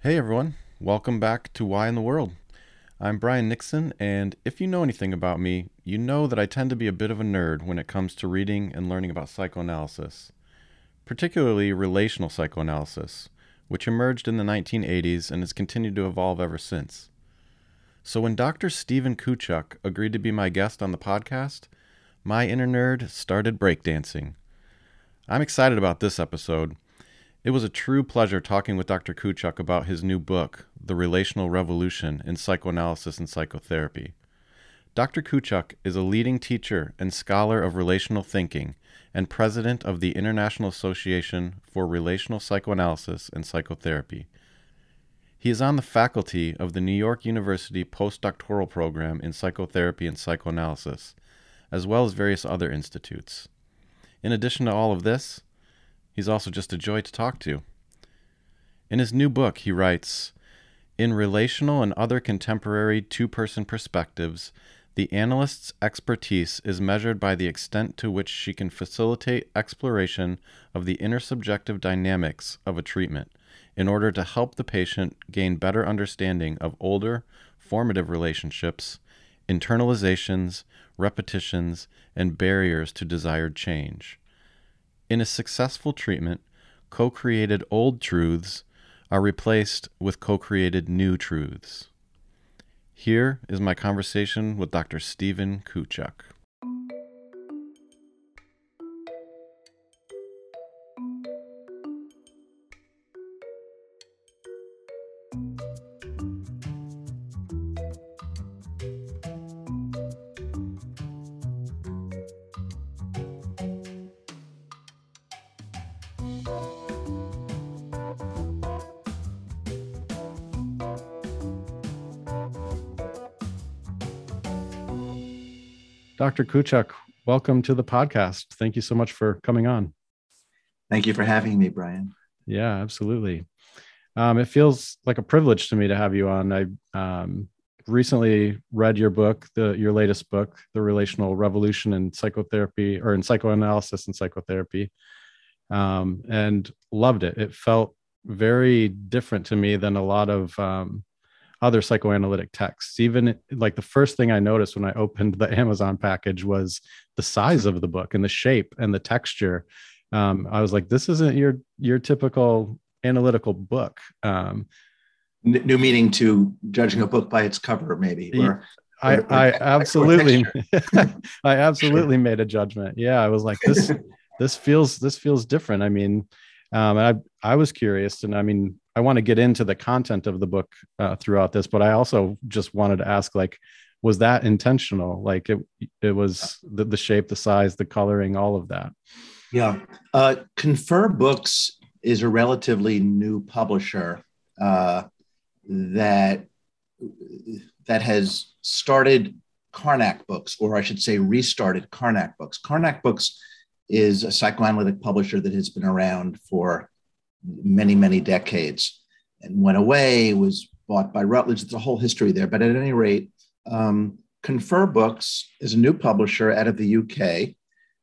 Hey everyone, welcome back to Why in the World. I'm Brian Nixon, and if you know anything about me, you know that I tend to be a bit of a nerd when it comes to reading and learning about psychoanalysis, particularly relational psychoanalysis, which emerged in the 1980s and has continued to evolve ever since. So when Dr. Stephen Kuchuk agreed to be my guest on the podcast, my inner nerd started breakdancing. I'm excited about this episode it was a true pleasure talking with Dr. Kuchuk about his new book, The Relational Revolution in Psychoanalysis and Psychotherapy. Dr. Kuchuk is a leading teacher and scholar of relational thinking and president of the International Association for Relational Psychoanalysis and Psychotherapy. He is on the faculty of the New York University postdoctoral program in psychotherapy and psychoanalysis, as well as various other institutes. In addition to all of this, He's also just a joy to talk to. In his new book, he writes In relational and other contemporary two person perspectives, the analyst's expertise is measured by the extent to which she can facilitate exploration of the intersubjective dynamics of a treatment in order to help the patient gain better understanding of older, formative relationships, internalizations, repetitions, and barriers to desired change. In a successful treatment, co created old truths are replaced with co created new truths. Here is my conversation with Dr. Stephen Kuchuk. Dr. Kuchuk, welcome to the podcast. Thank you so much for coming on. Thank you for having me, Brian. Yeah, absolutely. Um, it feels like a privilege to me to have you on. I um, recently read your book, the your latest book, "The Relational Revolution in Psychotherapy" or in Psychoanalysis and Psychotherapy, um, and loved it. It felt very different to me than a lot of um, other psychoanalytic texts. Even like the first thing I noticed when I opened the Amazon package was the size of the book and the shape and the texture. Um, I was like, this isn't your your typical analytical book. Um, New meaning to judging a book by its cover, maybe. Or, I, or, I absolutely, I absolutely sure. made a judgment. Yeah, I was like, this, this feels, this feels different. I mean, um, I, I was curious, and I mean, I want to get into the content of the book uh, throughout this, but I also just wanted to ask, like, was that intentional? Like, it it was the, the shape, the size, the coloring, all of that. Yeah, uh, Confer Books is a relatively new publisher uh, that that has started Karnac Books, or I should say, restarted Karnac Books. Karnac Books is a psychoanalytic publisher that has been around for many, many decades and went away, was bought by Routledge. It's a whole history there. But at any rate, um, Confer Books is a new publisher out of the UK.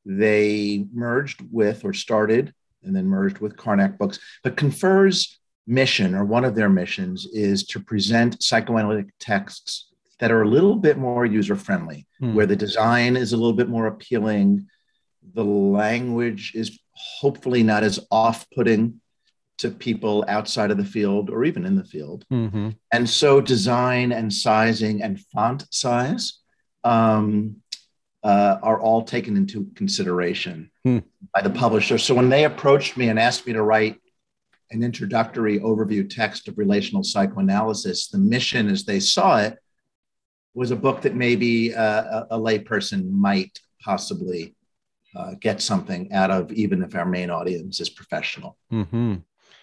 They merged with or started and then merged with Karnac Books. But Confer's mission, or one of their missions, is to present psychoanalytic texts that are a little bit more user friendly, hmm. where the design is a little bit more appealing. The language is hopefully not as off putting to people outside of the field or even in the field. Mm-hmm. And so design and sizing and font size um, uh, are all taken into consideration hmm. by the publisher. So when they approached me and asked me to write an introductory overview text of relational psychoanalysis, the mission as they saw it was a book that maybe uh, a, a layperson might possibly uh, get something out of, even if our main audience is professional. Mm-hmm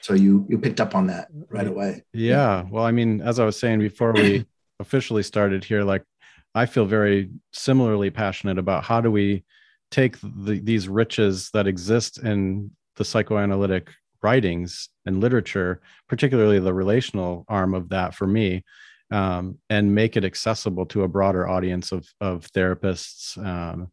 so you you picked up on that right away. Yeah. Well i mean as i was saying before we officially started here like i feel very similarly passionate about how do we take the, these riches that exist in the psychoanalytic writings and literature particularly the relational arm of that for me um, and make it accessible to a broader audience of, of therapists um,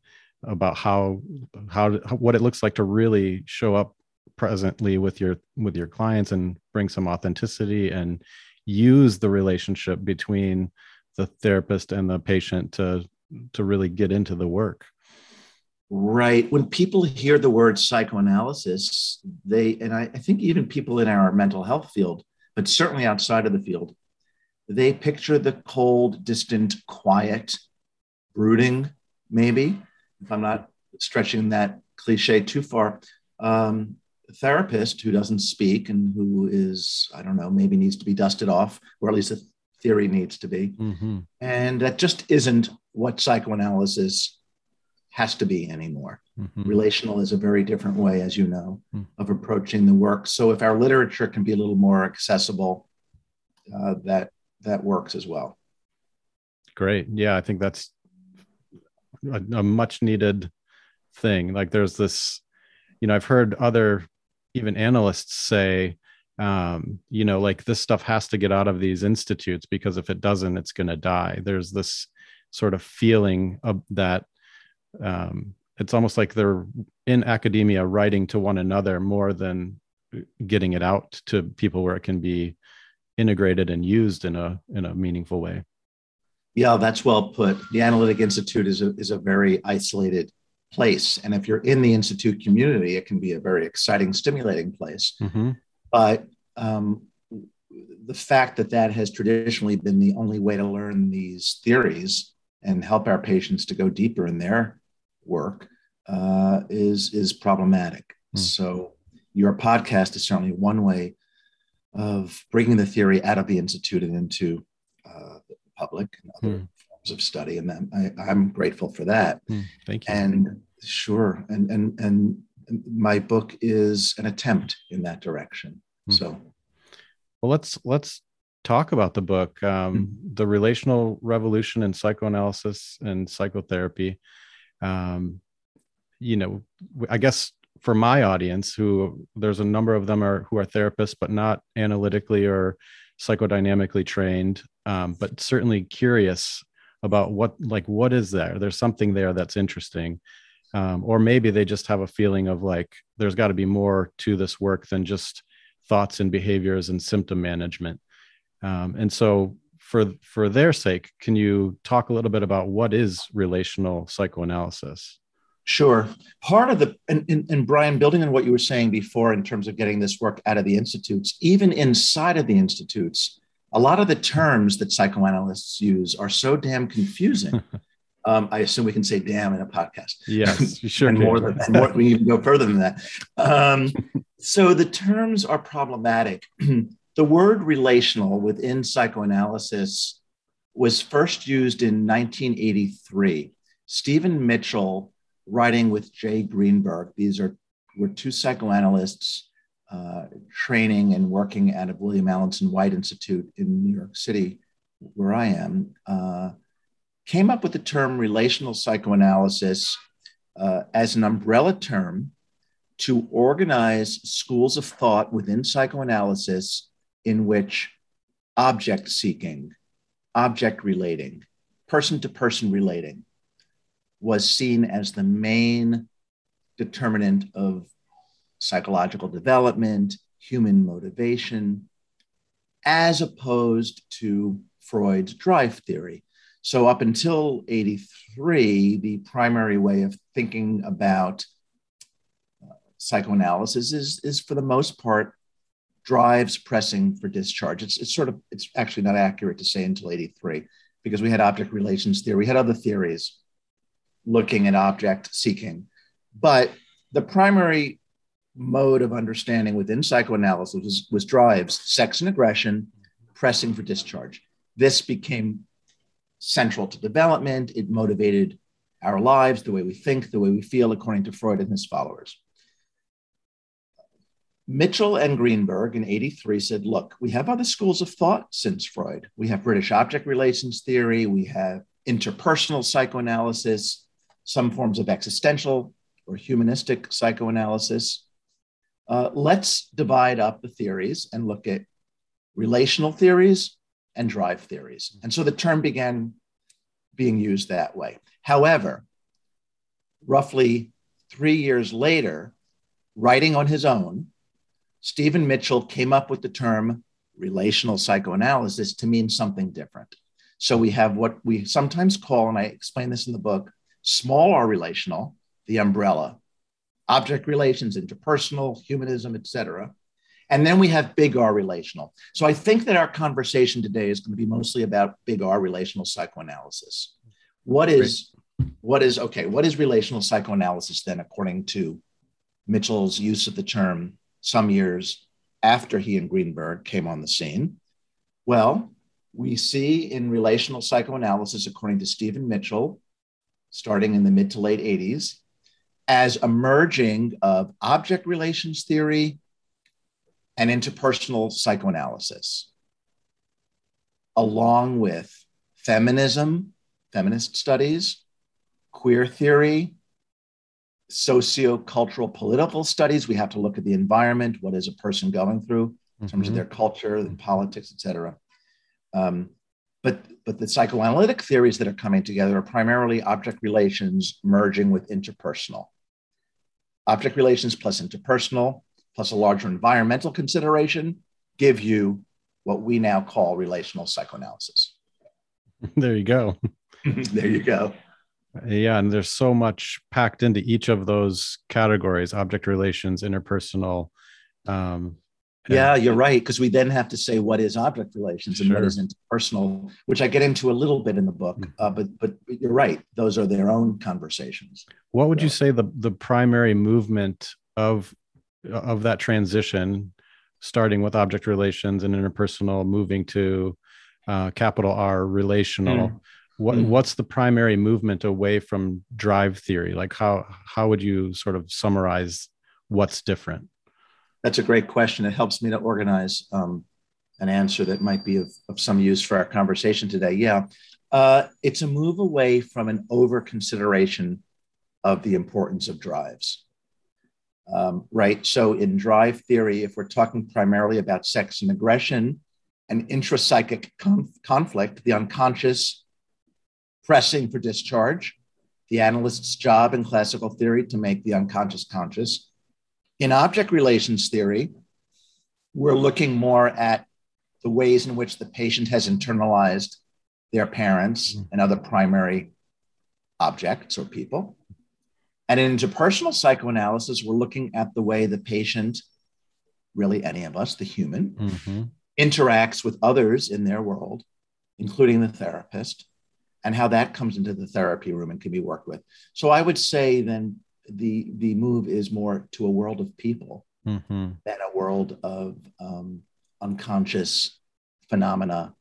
about how how what it looks like to really show up presently with your with your clients and bring some authenticity and use the relationship between the therapist and the patient to to really get into the work. Right. When people hear the word psychoanalysis they and I, I think even people in our mental health field but certainly outside of the field they picture the cold distant quiet brooding maybe if i'm not stretching that cliche too far um, therapist who doesn't speak and who is, I don't know, maybe needs to be dusted off, or at least a theory needs to be. Mm-hmm. And that just isn't what psychoanalysis has to be anymore. Mm-hmm. Relational is a very different way, as you know, mm-hmm. of approaching the work. So if our literature can be a little more accessible, uh, that that works as well. Great. Yeah, I think that's a, a much needed thing. Like there's this, you know, I've heard other even analysts say um, you know like this stuff has to get out of these institutes because if it doesn't it's going to die. There's this sort of feeling of that um, it's almost like they're in academia writing to one another more than getting it out to people where it can be integrated and used in a in a meaningful way. Yeah that's well put. The analytic institute is a, is a very isolated place. And if you're in the institute community, it can be a very exciting, stimulating place. Mm-hmm. But um, the fact that that has traditionally been the only way to learn these theories and help our patients to go deeper in their work uh, is is problematic. Mm. So your podcast is certainly one way of bringing the theory out of the institute and into uh, the public and other mm of study, and I, am grateful for that. Mm, thank you. And sure, and and and my book is an attempt in that direction. Mm. So, well, let's let's talk about the book, um, mm. the relational revolution in psychoanalysis and psychotherapy. Um, you know, I guess for my audience, who there's a number of them are who are therapists, but not analytically or psychodynamically trained, um, but certainly curious about what like what is there there's something there that's interesting? Um, or maybe they just have a feeling of like there's got to be more to this work than just thoughts and behaviors and symptom management. Um, and so for for their sake can you talk a little bit about what is relational psychoanalysis? Sure. Part of the, and, and, and, Brian, building on what you were saying before in terms of getting this work out of the institutes, even inside of the institutes, a lot of the terms that psychoanalysts use are so damn confusing. um, I assume we can say "damn" in a podcast. Yes, sure. and more than and more, we even go further than that. Um, so the terms are problematic. the word "relational" within psychoanalysis was first used in 1983. Stephen Mitchell, writing with Jay Greenberg, these are were two psychoanalysts uh, training and working at a William Alanson White Institute in New York City, where I am, uh, came up with the term relational psychoanalysis uh, as an umbrella term to organize schools of thought within psychoanalysis in which object seeking, object relating, person to person relating was seen as the main determinant of psychological development, human motivation, as opposed to Freud's drive theory. So, up until 83, the primary way of thinking about uh, psychoanalysis is, is, for the most part, drives pressing for discharge. It's, it's sort of, it's actually not accurate to say until 83, because we had object relations theory, we had other theories looking at object seeking. But the primary mode of understanding within psychoanalysis was, was drives, sex and aggression, pressing for discharge. This became central to development. It motivated our lives, the way we think, the way we feel, according to Freud and his followers. Mitchell and Greenberg in 83 said, look, we have other schools of thought since Freud. We have British object relations theory, we have interpersonal psychoanalysis, some forms of existential or humanistic psychoanalysis. Uh, let's divide up the theories and look at relational theories and drive theories. And so the term began being used that way. However, roughly three years later, writing on his own, Stephen Mitchell came up with the term relational psychoanalysis to mean something different. So we have what we sometimes call, and I explain this in the book, small r relational, the umbrella, object relations, interpersonal, humanism, etc. And then we have big R relational. So I think that our conversation today is going to be mostly about big R relational psychoanalysis. What is what is okay, what is relational psychoanalysis then according to Mitchell's use of the term some years after he and Greenberg came on the scene? Well, we see in relational psychoanalysis, according to Stephen Mitchell, starting in the mid to late 80s, as a merging of object relations theory and interpersonal psychoanalysis, along with feminism, feminist studies, queer theory, socio-cultural political studies. We have to look at the environment, what is a person going through in terms mm-hmm. of their culture and politics, et cetera. Um, but, but the psychoanalytic theories that are coming together are primarily object relations merging with interpersonal. Object relations plus interpersonal plus a larger environmental consideration give you what we now call relational psychoanalysis. There you go. there you go. Yeah, and there's so much packed into each of those categories: object relations, interpersonal, um, yeah, you're right. Because we then have to say what is object relations and sure. what is interpersonal, which I get into a little bit in the book. Mm. Uh, but but you're right; those are their own conversations. What would so. you say the the primary movement of of that transition, starting with object relations and interpersonal, moving to uh, capital R relational? Mm. What mm. what's the primary movement away from drive theory? Like how how would you sort of summarize what's different? That's a great question. It helps me to organize um, an answer that might be of, of some use for our conversation today. Yeah, uh, it's a move away from an over consideration of the importance of drives. Um, right. So, in drive theory, if we're talking primarily about sex and aggression and intrapsychic conf- conflict, the unconscious pressing for discharge, the analyst's job in classical theory to make the unconscious conscious, in object relations theory, we're looking more at the ways in which the patient has internalized their parents mm-hmm. and other primary objects or people. And in interpersonal psychoanalysis, we're looking at the way the patient, really any of us, the human, mm-hmm. interacts with others in their world, including the therapist, and how that comes into the therapy room and can be worked with. So I would say then the the move is more to a world of people mm-hmm. than a world of um, unconscious phenomena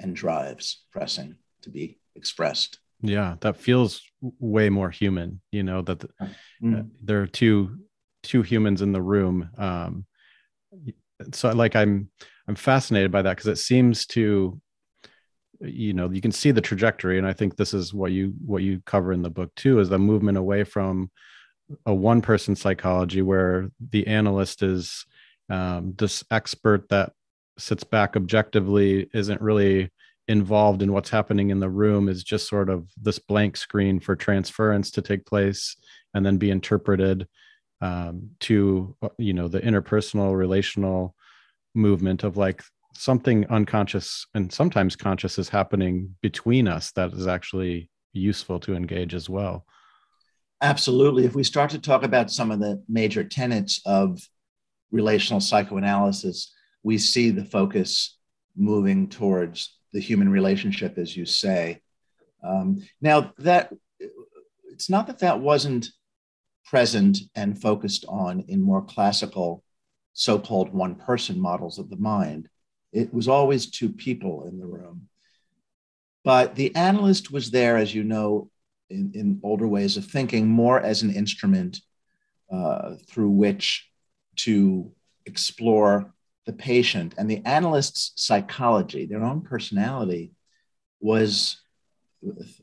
and drives pressing to be expressed yeah that feels way more human you know that the, mm-hmm. uh, there are two two humans in the room um so like i'm i'm fascinated by that because it seems to you know you can see the trajectory and i think this is what you what you cover in the book too is the movement away from a one person psychology where the analyst is um, this expert that sits back objectively isn't really involved in what's happening in the room is just sort of this blank screen for transference to take place and then be interpreted um, to you know the interpersonal relational movement of like something unconscious and sometimes conscious is happening between us that is actually useful to engage as well Absolutely. If we start to talk about some of the major tenets of relational psychoanalysis, we see the focus moving towards the human relationship, as you say. Um, now, that it's not that that wasn't present and focused on in more classical so called one person models of the mind. It was always two people in the room. But the analyst was there, as you know, in, in older ways of thinking more as an instrument uh, through which to explore the patient and the analyst's psychology, their own personality, was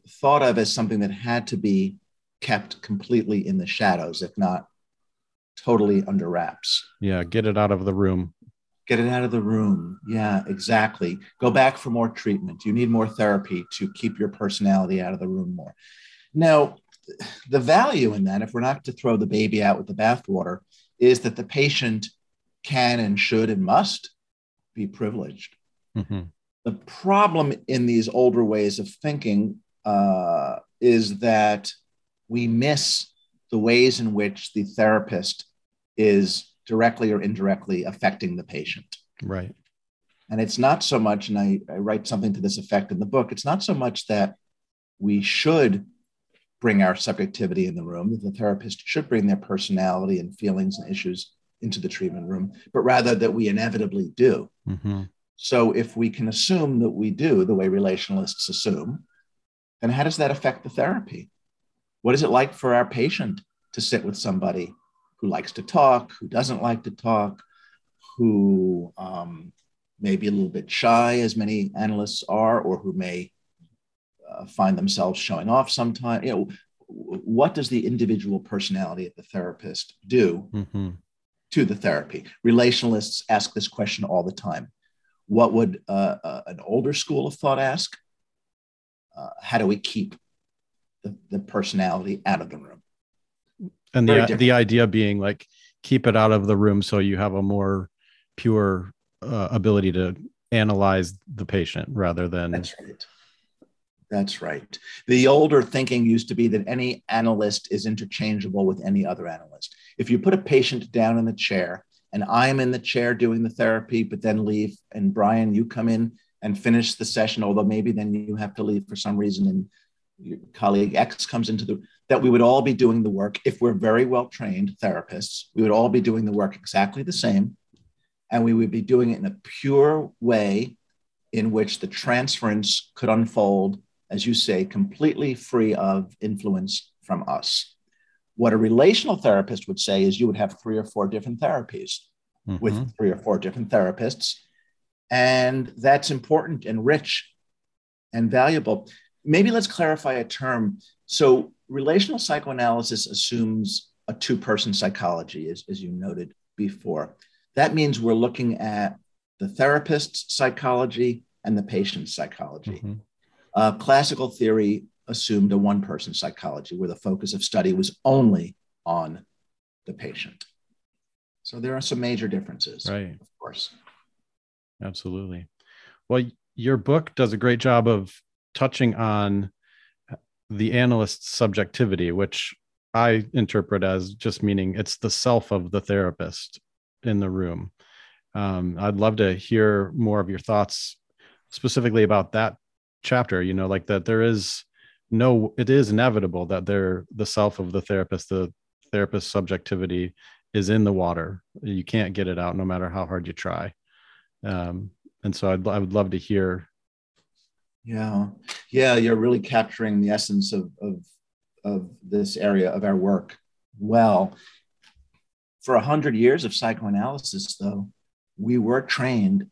thought of as something that had to be kept completely in the shadows, if not totally under wraps. Yeah, get it out of the room. Get it out of the room. Yeah, exactly. Go back for more treatment. You need more therapy to keep your personality out of the room more. Now, the value in that, if we're not to throw the baby out with the bathwater, is that the patient can and should and must be privileged. Mm-hmm. The problem in these older ways of thinking uh, is that we miss the ways in which the therapist is directly or indirectly affecting the patient. Right. And it's not so much, and I, I write something to this effect in the book, it's not so much that we should bring our subjectivity in the room, the therapist should bring their personality and feelings and issues into the treatment room, but rather that we inevitably do. Mm-hmm. So if we can assume that we do the way relationalists assume, then how does that affect the therapy? What is it like for our patient to sit with somebody who likes to talk, who doesn't like to talk, who um, may be a little bit shy, as many analysts are, or who may uh, find themselves showing off sometimes? You know, what does the individual personality of the therapist do Mm-hmm. to the therapy? Relationalists ask this question all the time. What would uh, uh, an older school of thought ask? Uh, how do we keep the, the personality out of the room? And Very the different. the idea being like keep it out of the room so you have a more pure uh, ability to analyze the patient rather than right. That's right. The older thinking used to be that any analyst is interchangeable with any other analyst. If you put a patient down in the chair and I'm in the chair doing the therapy, but then leave, and Brian, you come in and finish the session, although maybe then you have to leave for some reason, and your colleague X comes into the that we would all be doing the work if we're very well trained therapists. We would all be doing the work exactly the same, and we would be doing it in a pure way in which the transference could unfold, as you say, completely free of influence from us. What a relational therapist would say is you would have three or four different therapies Mhm. with three or four different therapists. And that's important and rich and valuable. Maybe let's clarify a term. So, relational psychoanalysis assumes a two person psychology, as, as you noted before. That means we're looking at the therapist's psychology and the patient's psychology. Mhm. Uh, classical theory assumed a one person psychology where the focus of study was only on the patient. So there are some major differences, right of course. Absolutely. Well, your book does a great job of touching on the analyst's subjectivity, which I interpret as just meaning it's the self of the therapist in the room. Um, I'd love to hear more of your thoughts specifically about that chapter. You know, like that there is no, it is inevitable that there, the self of the therapist, the therapist subjectivity is in the water. You can't get it out no matter how hard you try um, and so I'd, I would love to hear Yeah, yeah, you're really capturing the essence of, of, of this area of our work well. For a hundred years of psychoanalysis, though, we were trained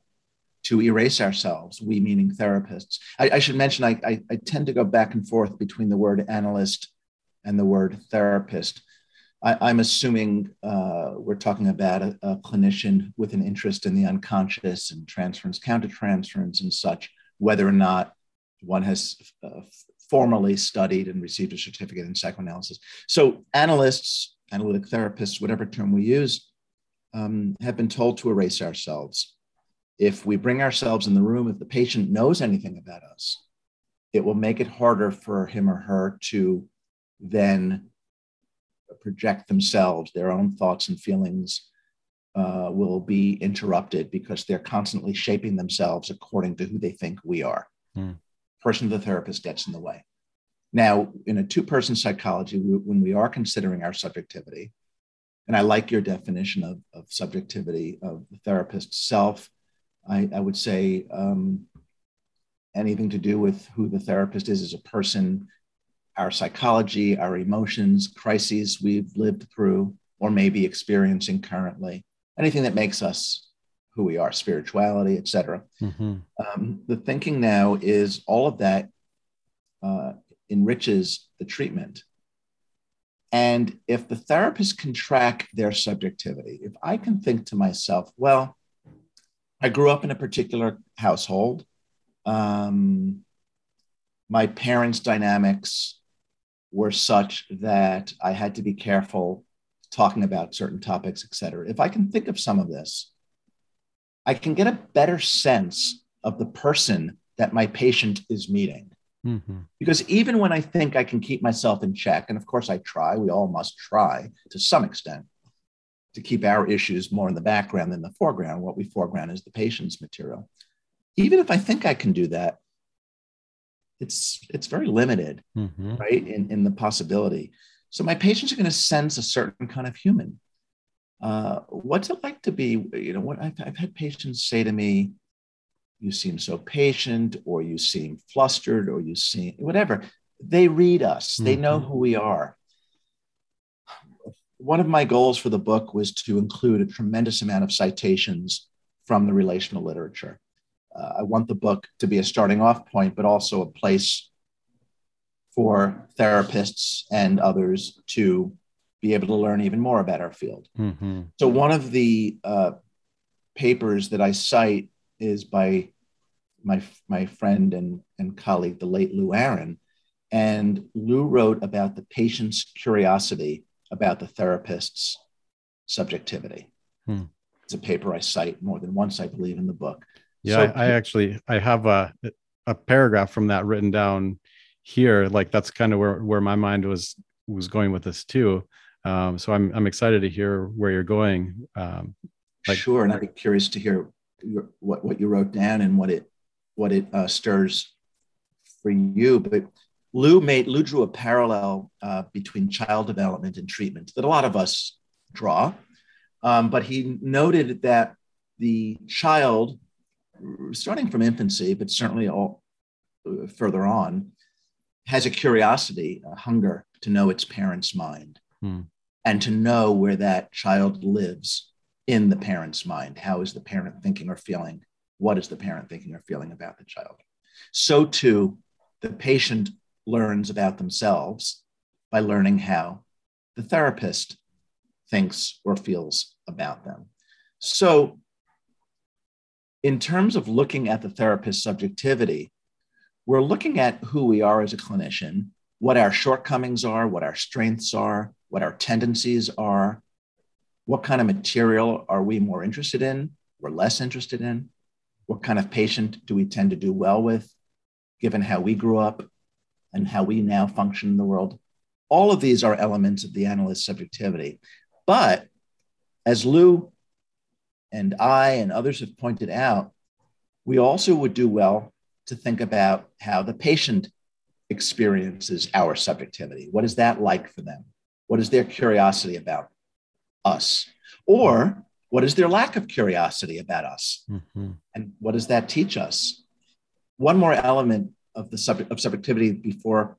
to erase ourselves, we meaning therapists. I, I should mention I, I, I tend to go back and forth between the word analyst and the word therapist. I, am assuming uh, we're talking about a, a, clinician with an interest in the unconscious and transference, countertransference, and such, whether or not one has uh, formally studied and received a certificate in psychoanalysis. So, analysts, analytic therapists, whatever term we use, um, have been told to erase ourselves. If we bring ourselves in the room, if the patient knows anything about us, it will make it harder for him or her to then project themselves, their own thoughts and feelings uh, will be interrupted because they're constantly shaping themselves according to who they think we are. Hmm. Person the therapist gets in the way. Now, in a two person psychology, we, when we are considering our subjectivity, and I like your definition of, of subjectivity of the therapist's self, I, I would say um, anything to do with who the therapist is as a person, our psychology, our emotions, crises we've lived through, or maybe experiencing currently, anything that makes us who we are, spirituality, etc. mm-hmm. Um, the thinking now is all of that uh, enriches the treatment. And if the therapist can track their subjectivity, if I can think to myself, well, I grew up in a particular household. Um, my parents' dynamics were such that I had to be careful talking about certain topics, et cetera, if I can think of some of this, I can get a better sense of the person that my patient is meeting. Mm-hmm. Because even when I think I can keep myself in check, and of course I try, we all must try to some extent to keep our issues more in the background than the foreground. What we foreground is the patient's material. Even if I think I can do that, it's it's very limited, mm-hmm. right? In, in the possibility. So my patients are going to sense a certain kind of human. Uh, what's it like to be, you know, what I've, I've had patients say to me, you seem so patient, or you seem flustered, or you seem whatever. They read us, mm-hmm. they know mm-hmm. who we are. One of my goals for the book was to include a tremendous amount of citations from the relational literature. Uh, I want the book to be a starting off point, but also a place for therapists and others to be able to learn even more about our field. Mm-hmm. So, one of the uh, papers that I cite is by my, my friend and, and colleague, the late Lou Aron. And Lou wrote about the patient's curiosity about the therapist's subjectivity. Hmm. It's a paper I cite more than once, I believe, in the book. Yeah, so, I, I actually I have a a paragraph from that written down here. Like that's kind of where where my mind was was going with this too. Um, so I'm I'm excited to hear where you're going. Um, like, sure, and I'd be curious to hear your, what what you wrote down and what it what it uh, stirs for you. But Lou made Lou drew a parallel uh, between child development and treatment that a lot of us draw, um, but he noted that the child starting from infancy, but certainly all uh, further on, has a curiosity, a hunger to know its parent's mind hmm. and to know where that child lives in the parent's mind. How is the parent thinking or feeling? What is the parent thinking or feeling about the child? So, too, the patient learns about themselves by learning how the therapist thinks or feels about them. So, in terms of looking at the therapist's subjectivity, we're looking at who we are as a clinician, what our shortcomings are, what our strengths are, what our tendencies are, what kind of material are we more interested in or less interested in, what kind of patient do we tend to do well with, given how we grew up and how we now function in the world. All of these are elements of the analyst's subjectivity. But as Lou and I and others have pointed out, we also would do well to think about how the patient experiences our subjectivity. What is that like for them? What is their curiosity about us? Or what is their lack of curiosity about us? Mm-hmm. And what does that teach us? One more element of the subject of subjectivity before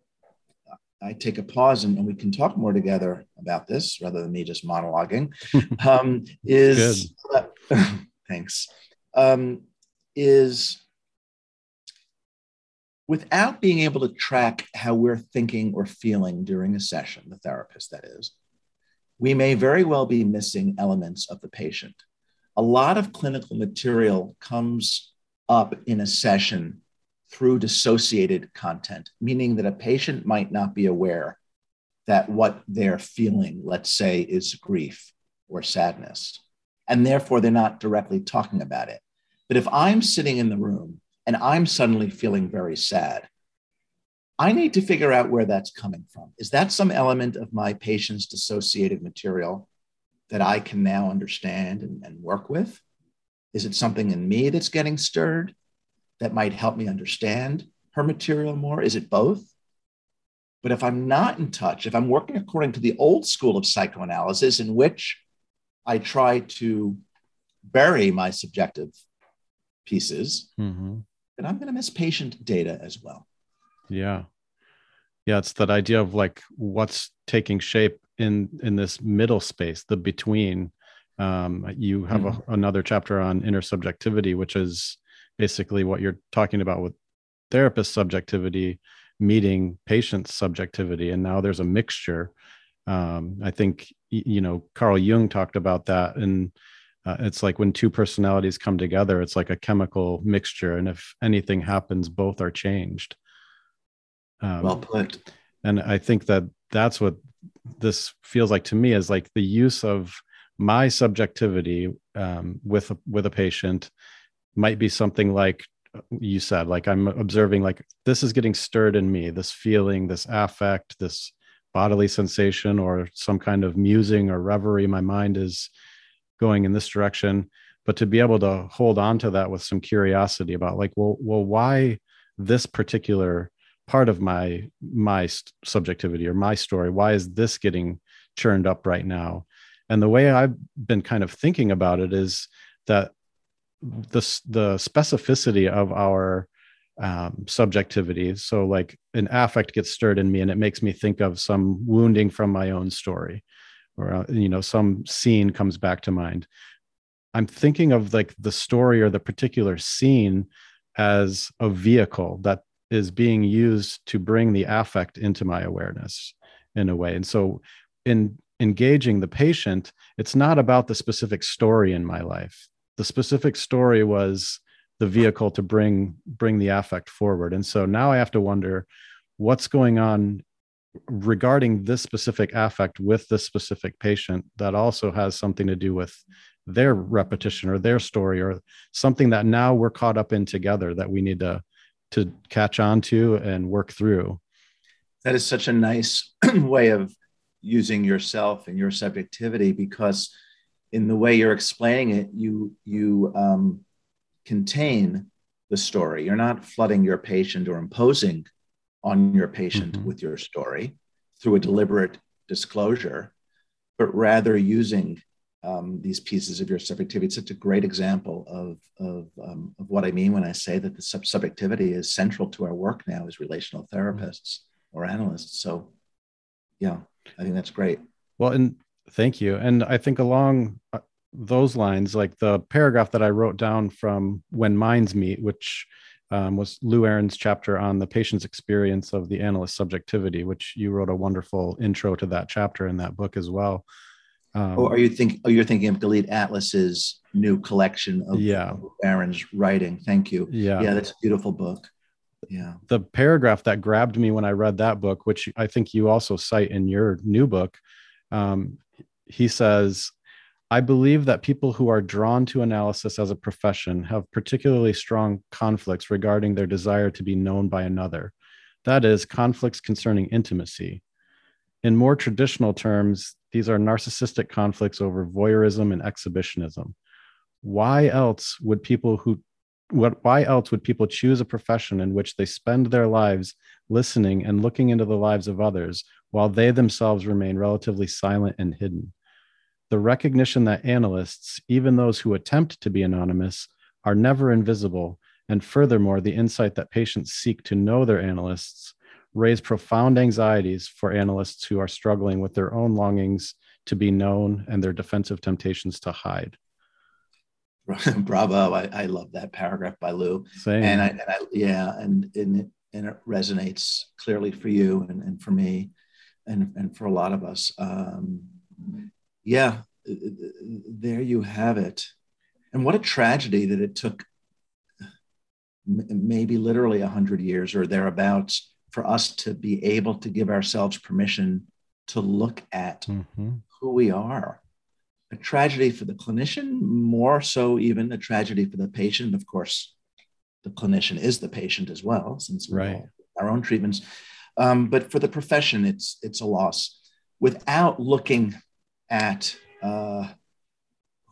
I take a pause and, and, we can talk more together about this rather than me just monologuing, um, is uh, thanks, um, is without being able to track how we're thinking or feeling during a session, the therapist that is, we may very well be missing elements of the patient. A lot of clinical material comes up in a session through dissociated content, meaning that a patient might not be aware that what they're feeling, let's say, is grief or sadness. And therefore, they're not directly talking about it. But if I'm sitting in the room and I'm suddenly feeling very sad, I need to figure out where that's coming from. Is that some element of my patient's dissociated material that I can now understand and, and work with? Is it something in me that's getting stirred? That might help me understand her material more? Is it both? But if I'm not in touch, if I'm working according to the old school of psychoanalysis, in which I try to bury my subjective pieces, mm-hmm. then I'm going to miss patient data as well. Yeah. Yeah. It's that idea of like what's taking shape in in this middle space, the between. Um, you have mm-hmm. a, another chapter on intersubjectivity, which is basically what you're talking about with therapist subjectivity meeting patient subjectivity and now there's a mixture. Um, i think you know carl jung talked about that and uh, it's like when two personalities come together it's like a chemical mixture and if anything happens both are changed. Um, well put. and i think that that's what this feels like to me is like the use of my subjectivity um, with a, with a patient might be something like you said like i'm observing like this is getting stirred in me this feeling this affect this bodily sensation or some kind of musing or reverie. My mind is going in this direction. But to be able to hold on to that with some curiosity about like well well why this particular part of my my subjectivity or my story why is this getting churned up right now? And the way i've been kind of thinking about it is that the the specificity of our um, subjectivity. So like an affect gets stirred in me and it makes me think of some wounding from my own story or uh, you know some scene comes back to mind. I'm thinking of like the story or the particular scene as a vehicle that is being used to bring the affect into my awareness in a way. And so in engaging the patient it's not about the specific story in my life the specific story was the vehicle to bring bring the affect forward. And so now i have to wonder what's going on regarding this specific affect with this specific patient that also has something to do with their repetition or their story or something that now we're caught up in together that we need to to catch on to and work through. That is such a nice way of using yourself and your subjectivity because in the way you're explaining it, you you um, contain the story. You're not flooding your patient or imposing on your patient mm-hmm. with your story through a deliberate disclosure, but rather using um, these pieces of your subjectivity. It's such a great example of, of, um, of what I mean when I say that the sub- subjectivity is central to our work now as relational therapists or analysts. So, yeah, I think that's great. Well, and Thank you. And I think along uh, those lines, like the paragraph that I wrote down from When Minds Meet, which um, was Lou Aron's chapter on the patient's experience of the analyst subjectivity, which you wrote a wonderful intro to that chapter in that book as well. Um, oh, are you think? Oh, you're thinking of Galit Atlas's new collection of yeah Aron's writing. Thank you. Yeah, yeah, that's a beautiful book. Yeah, the paragraph that grabbed me when I read that book, which I think you also cite in your new book, um, he says, I believe that people who are drawn to analysis as a profession have particularly strong conflicts regarding their desire to be known by another. That is, conflicts concerning intimacy. In more traditional terms, these are narcissistic conflicts over voyeurism and exhibitionism. Why else would people who what why else would people choose a profession in which they spend their lives listening and looking into the lives of others while they themselves remain relatively silent and hidden. The recognition that analysts, even those who attempt to be anonymous, are never invisible, and furthermore, the insight that patients seek to know their analysts raise profound anxieties for analysts who are struggling with their own longings to be known and their defensive temptations to hide. Bravo. I, I love that paragraph by Lou. Same. And I, and I yeah, and, and, it, and it resonates clearly for you and, and for me and, and for a lot of us. Um, yeah, there you have it. And what a tragedy that it took maybe literally 100 years or thereabouts for us to be able to give ourselves permission to look at mm-hmm. who we are. A tragedy for the clinician, more so even a tragedy for the patient. Of course, the clinician is the patient as well, since we right. our own treatments. Um, but for the profession, it's it's a loss. Without looking at uh,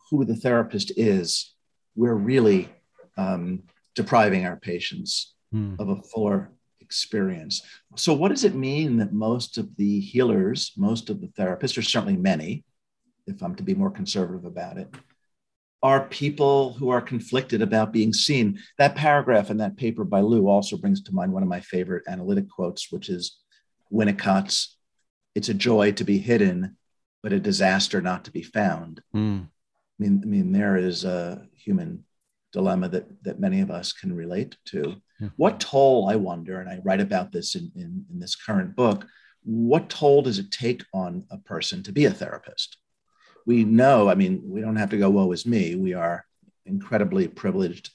who the therapist is, we're really um, depriving our patients mm. of a fuller experience. So, what does it mean that most of the healers, most of the therapists, or certainly many, if I'm to be more conservative about it, are people who are conflicted about being seen. That paragraph in that paper by Lou also brings to mind one of my favorite analytic quotes, which is Winnicott's It's a joy to be hidden, but a disaster not to be found. Mm. I mean, I mean, there is a human dilemma that, that many of us can relate to. Yeah. What toll, I wonder, and I write about this in, in, in this current book, what toll does it take on a person to be a therapist? we know, I mean, we don't have to go, woe is me. We are incredibly privileged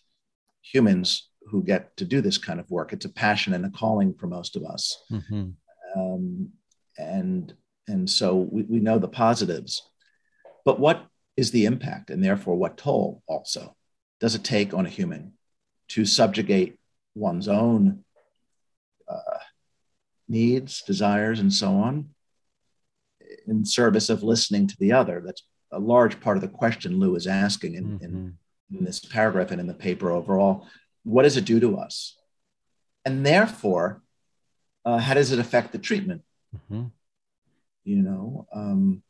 humans who get to do this kind of work. It's a passion and a calling for most of us. Mm-hmm. Um, and And so we, we know the positives. But what is the impact and therefore what toll also does it take on a human to subjugate one's own uh, needs, desires, and so on in service of listening to the other? That's a large part of the question Lou is asking in, mm-hmm. in, in this paragraph and in the paper overall. What does it do to us? And therefore, uh, how does it affect the treatment? Mm-hmm. You know, um,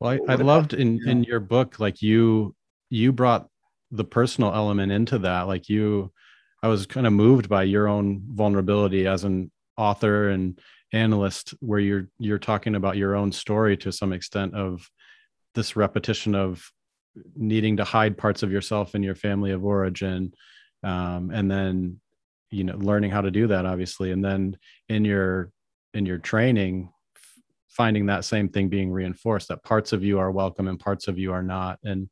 well, I, I loved in in your book, like you you brought the personal element into that. Like you, I was kind of moved by your own vulnerability as an author and analyst, where you're you're talking about your own story to some extent of this repetition of needing to hide parts of yourself in your family of origin, um, and then you know learning how to do that, obviously, and then in your in your training finding that same thing being reinforced that parts of you are welcome and parts of you are not. And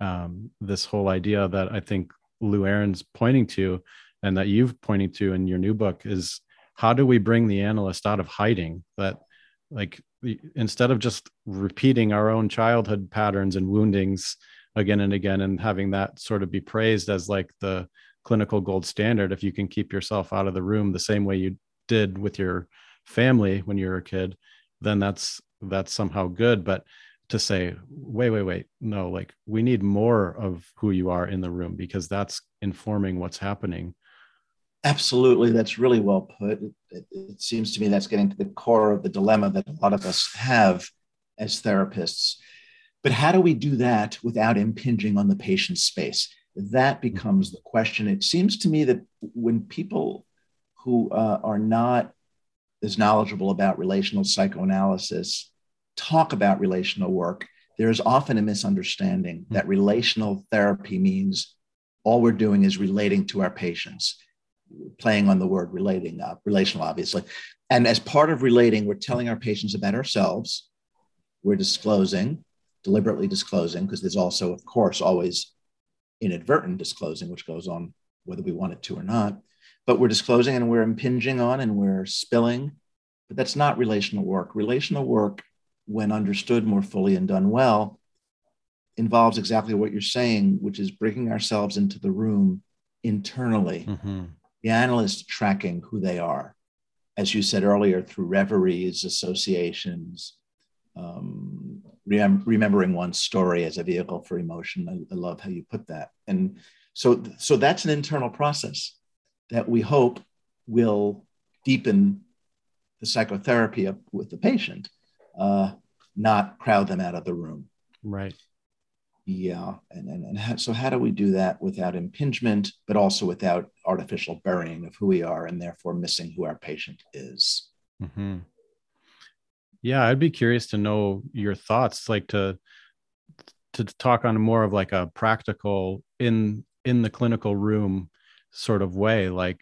um, this whole idea that i think lou aron's pointing to and that you've pointing to in your new book is how do we bring the analyst out of hiding that like instead of just repeating our own childhood patterns and woundings again and again and having that sort of be praised as like the clinical gold standard if you can keep yourself out of the room the same way you did with your family when you were a kid then that's that's somehow good. But to say wait wait wait no like we need more of who you are in the room because that's informing what's happening. Absolutely. That's really well put. It, it, it, seems to me that's getting to the core of the dilemma that a lot of us have as therapists. But how do we do that without impinging on the patient's space? That becomes the question. It seems to me that when people who uh, are not is knowledgeable about relational psychoanalysis talk about relational work, there is often a misunderstanding hmm. that relational therapy means all we're doing is relating to our patients, playing on the word relating, uh, relational, obviously. And as part of relating, we're telling our patients about ourselves. We're disclosing, deliberately disclosing, because there's also, of course, always inadvertent disclosing, which goes on whether we want it to or not but we're disclosing and we're impinging on and we're spilling. But that's not relational work. Relational work, when understood more fully and done well, involves exactly what you're saying, which is bringing ourselves into the room internally. Mm-hmm. The analyst tracking who they are, as you said earlier, through reveries, associations, um, rem- remembering one story as a vehicle for emotion. I, I love how you put that. And so, so that's an internal process that we hope will deepen the psychotherapy with the patient, uh, not crowd them out of the room. Right. Yeah. And, and, and how, so, how do we do that without impingement, but also without artificial burying of who we are and therefore missing who our patient is? Mm-hmm. Yeah. I'd be curious to know your thoughts, like to, to talk on more of like a practical in in the clinical room sort of way like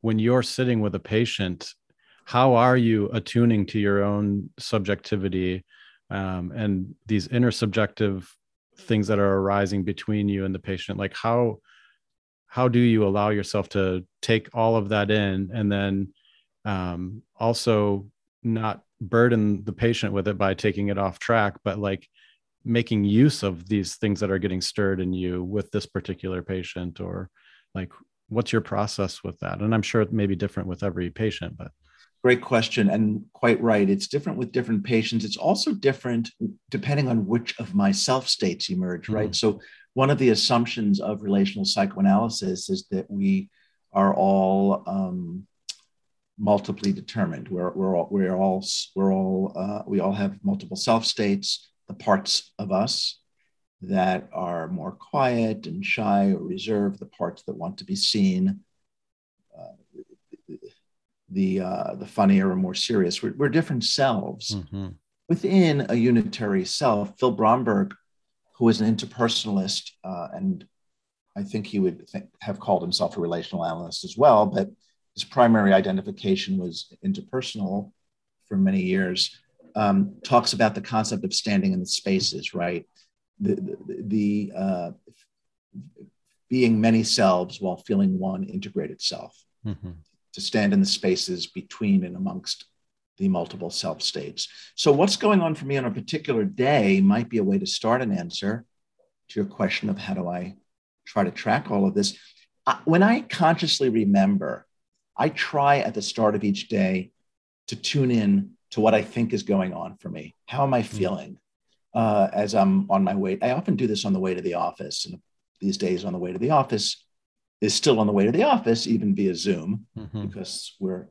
when you're sitting with a patient how are you attuning to your own subjectivity um, and these intersubjective things that are arising between you and the patient? Like how how do you allow yourself to take all of that in and then um, also not burden the patient with it by taking it off track but like making use of these things that are getting stirred in you with this particular patient or like what's your process with that? And i'm sure it may be different with every patient but great question and quite right. It's different with different patients. It's also different depending on which of my self states emerge mm-hmm. right so one of the assumptions of relational psychoanalysis is that we are all um, multiply determined. We're, we're all we're all we're all uh, we all have multiple self states the parts of us that are more quiet and shy or reserved, the parts that want to be seen, uh, the, uh, the funnier or more serious. We're, we're different selves mm-hmm. within a unitary self. Phil Bromberg, who is an interpersonalist, uh, and I think he would think, have called himself a relational analyst as well, but his primary identification was interpersonal for many years. Um, talks about the concept of standing in the spaces, right? The, the, uh, being many selves while feeling one integrated self mm-hmm. to stand in the spaces between and amongst the multiple self states. So, what's going on for me on a particular day might be a way to start an answer to your question of how do I try to track all of this. When I consciously remember, I try at the start of each day to tune in to what I think is going on for me. How am I hmm. feeling uh, as I'm on my way? I often do this on the way to the office. And these days, on the way to the office is still on the way to the office, even via Zoom, mm-hmm. because we're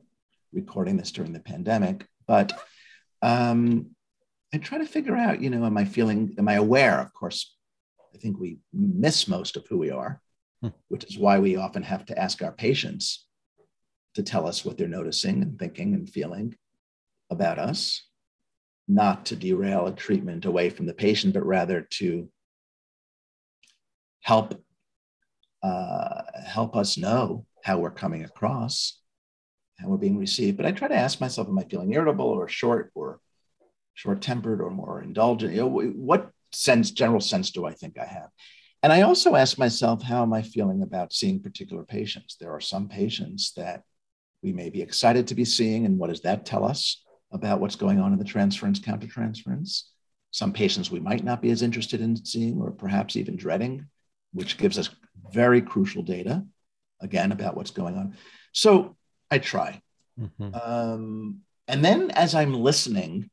recording this during the pandemic. But um, I try to figure out, you know, am I feeling, am I aware? Of course, I think we miss most of who we are, hmm. which is why we often have to ask our patients to tell us what they're noticing and thinking and feeling about us, not to derail a treatment away from the patient, but rather to help uh, help us know how we're coming across, how we're being received. But I try to ask myself, am I feeling irritable or short or short tempered or more indulgent? You know, what sense, general sense do I think I have? And I also ask myself, how am I feeling about seeing particular patients? There are some patients that we may be excited to be seeing, and what does that tell us about what's going on in the transference, countertransference? Some patients we might not be as interested in seeing, or perhaps even dreading, which gives us very crucial data, again, about what's going on. So I try. Mm-hmm. Um, and then as I'm listening,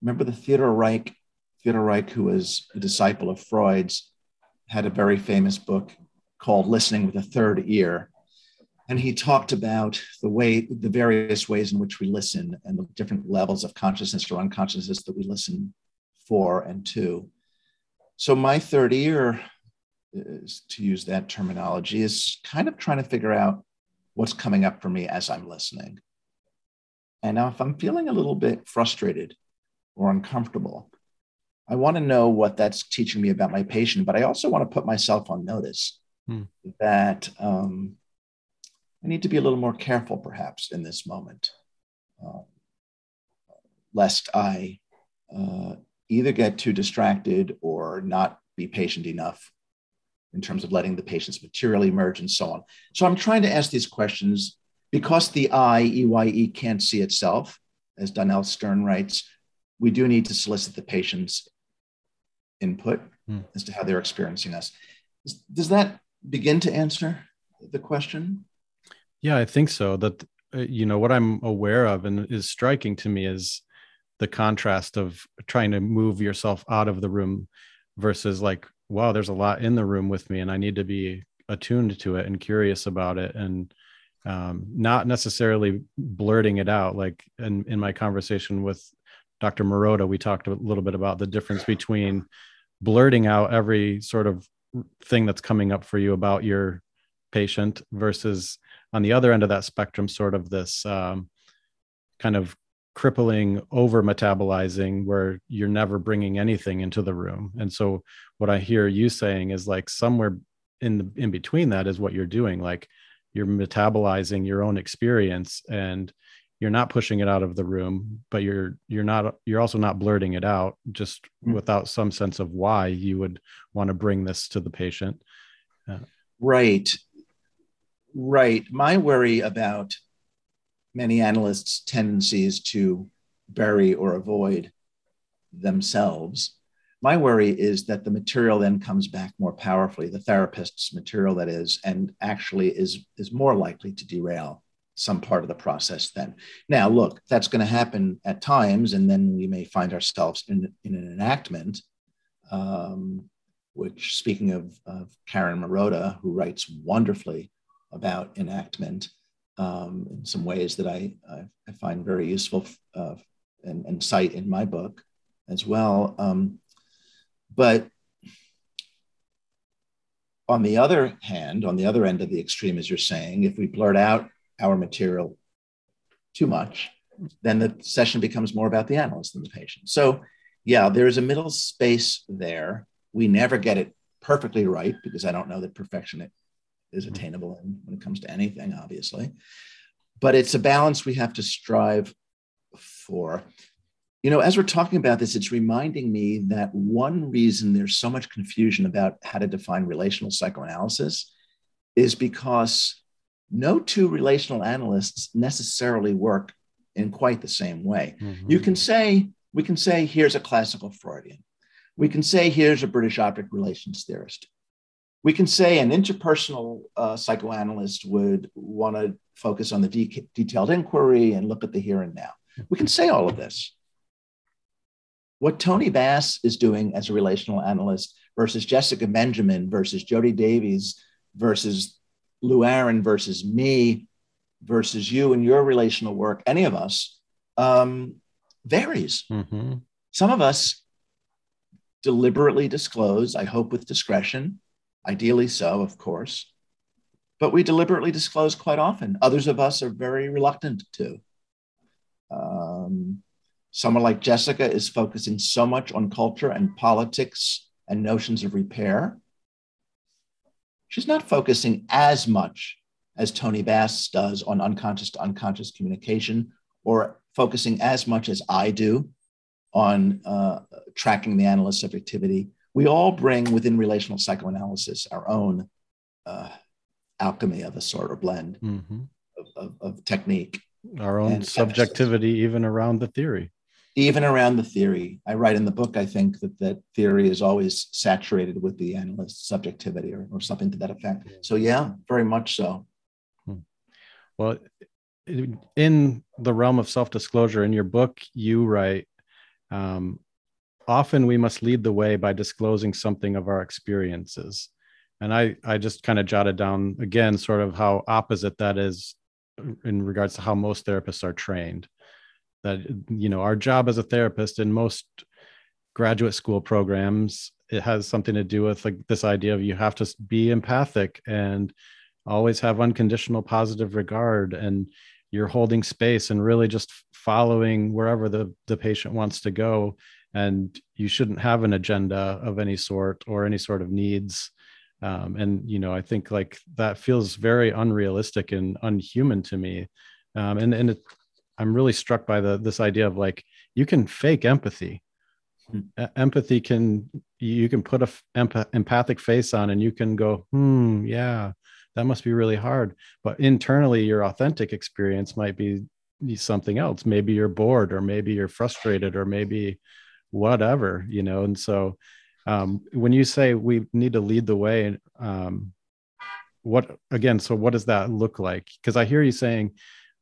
remember the Theodor Reik Theodor Reik, who was a disciple of Freud's, had a very famous book called Listening with a Third Ear. And he talked about the way, the various ways in which we listen and the different levels of consciousness or unconsciousness that we listen for and to. So, my third ear, is, to use that terminology, is kind of trying to figure out what's coming up for me as I'm listening. And now, if I'm feeling a little bit frustrated or uncomfortable, I want to know what that's teaching me about my patient, but I also want to put myself on notice hmm. that um, I need to be a little more careful, perhaps, in this moment, uh, lest I uh, either get too distracted or not be patient enough in terms of letting the patient's material emerge and so on. So I'm trying to ask these questions because the I, EYE, can't see itself, as Donnel Stern writes, we do need to solicit the patient's input mm. as to how they're experiencing us. Does that begin to answer the question? Yeah, I think so. That uh, you know what I'm aware of and is striking to me is the contrast of trying to move yourself out of the room versus like wow there's a lot in the room with me and i need to be attuned to it and curious about it and um, not necessarily blurting it out like in, in my conversation with Dr. Maroda, we talked a little bit about the difference between blurting out every sort of thing that's coming up for you about your patient versus on the other end of that spectrum, sort of this um, kind of crippling over metabolizing where you're never bringing anything into the room. And so what I hear you saying is like somewhere in the in between that is what you're doing. Like you're metabolizing your own experience and you're not pushing it out of the room but you're you're not you're also not blurting it out just mm-hmm. without some sense of why you would want to bring this to the patient uh, right right my worry about many analysts tendencies to bury or avoid themselves my worry is that the material then comes back more powerfully the therapist's material that is and actually is is more likely to derail some part of the process then. Now, look, that's going to happen at times, and then we may find ourselves in, in an enactment, um, which, speaking of, of, Karen Maroda, who writes wonderfully about enactment um, in some ways that I, I, find very useful uh, and, and, cite in my book as well. Um, but on the other hand, on the other end of the extreme, as you're saying, if we blurt out our material too much, then the session becomes more about the analyst than the patient. So, yeah, there is a middle space there. We never get it perfectly right because I don't know that perfection is attainable when it comes to anything, obviously. But it's a balance we have to strive for. You know, as we're talking about this, it's reminding me that one reason there's so much confusion about how to define relational psychoanalysis is because no two relational analysts necessarily work in quite the same way. Mm-hmm. You can say, we can say, here's a classical Freudian. We can say, here's a British object relations theorist. We can say an interpersonal uh, psychoanalyst would want to focus on the de- detailed inquiry and look at the here and now. We can say all of this. What Tony Bass is doing as a relational analyst versus Jessica Benjamin versus Jody Davies versus Lou Aron versus me versus you and your relational work, any of us, um, varies. Mm-hmm. Some of us deliberately disclose, I hope with discretion, ideally so, of course, but we deliberately disclose quite often. Others of us are very reluctant to. Um, someone like Jessica is focusing so much on culture and politics and notions of repair. She's not focusing as much as Tony Bass does on unconscious to unconscious communication, or focusing as much as I do on uh, tracking the analyst's subjectivity. We all bring within relational psychoanalysis our own uh, alchemy of a sort or blend mm-hmm. of, of, of, technique. Our own subjectivity, even around the theory. Even around the theory. I write in the book, I think that that theory is always saturated with the analyst's subjectivity or, or something to that effect. So, yeah, very much so. Well, in the realm of self disclosure, in your book, you write, um, often we must lead the way by disclosing something of our experiences. And I, I just kind of jotted down again, sort of how opposite that is in regards to how most therapists are trained. That, you know, our job as a therapist in most graduate school programs, it has something to do with like this idea of you have to be empathic and always have unconditional positive regard and you're holding space and really just following wherever the, the patient wants to go and you shouldn't have an agenda of any sort or any sort of needs. Um, and you know i think like that feels very unrealistic and unhuman to me. Um, and and it, i'm really struck by the this idea of like you can fake empathy. Hmm. empathy can you can put a empath- empathic face on and you can go hmm yeah that must be really hard. But internally your authentic experience might be something else. Maybe you're bored or maybe you're frustrated or maybe whatever you know and so um, when you say we need to lead the way um, what again so what does that look like because i hear you saying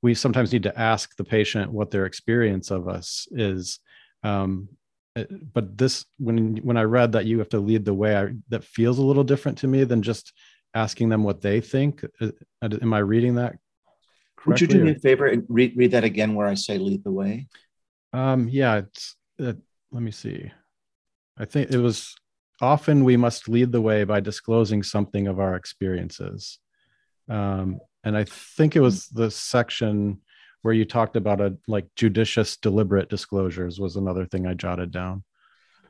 we sometimes need to ask the patient what their experience of us is um, eh, but this when when i read that you have to lead the way I, that feels a little different to me than just asking them what they think. Uh, am I reading that? Would you do me a favor and read, read that again where I say lead the way? Um, yeah, it's, uh, let me see. I think it was often we must lead the way by disclosing something of our experiences. Um, and I think it was the section where you talked about a like judicious, deliberate disclosures was another thing I jotted down.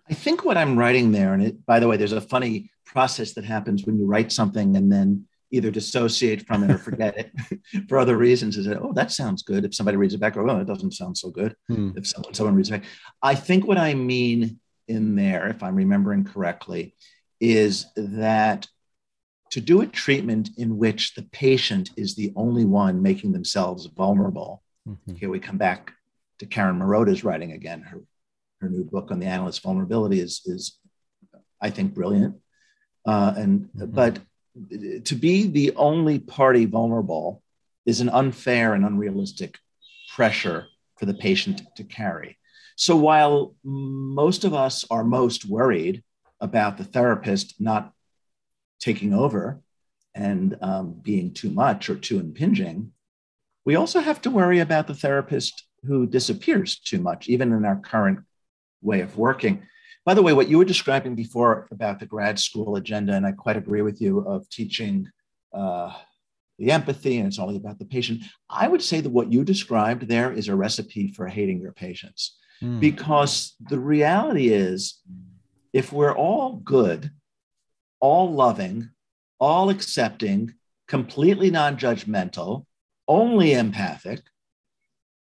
I think what I'm writing there, and it, by the way, there's a funny process that happens when you write something and then either dissociate from it or forget it for other reasons is that oh that sounds good if somebody reads it back or oh it doesn't sound so good hmm. if someone, someone reads it back i think what i mean in there if i'm remembering correctly is that to do a treatment in which the patient is the only one making themselves vulnerable mm-hmm. here we come back to karen Maroda's writing again her her new book on the analyst's vulnerability is is i think brilliant uh, and mm-hmm. but to be the only party vulnerable is an unfair and unrealistic pressure for the patient to carry. So while most of us are most worried about the therapist not taking over and um, being too much or too impinging, we also have to worry about the therapist who disappears too much, even in our current way of working. By the way, what you were describing before about the grad school agenda, and I quite agree with you, of teaching uh, the empathy and it's only about the patient. I would say that what you described there is a recipe for hating your patients. Mm. Because the reality is, if we're all good, all loving, all accepting, completely non judgmental, only empathic,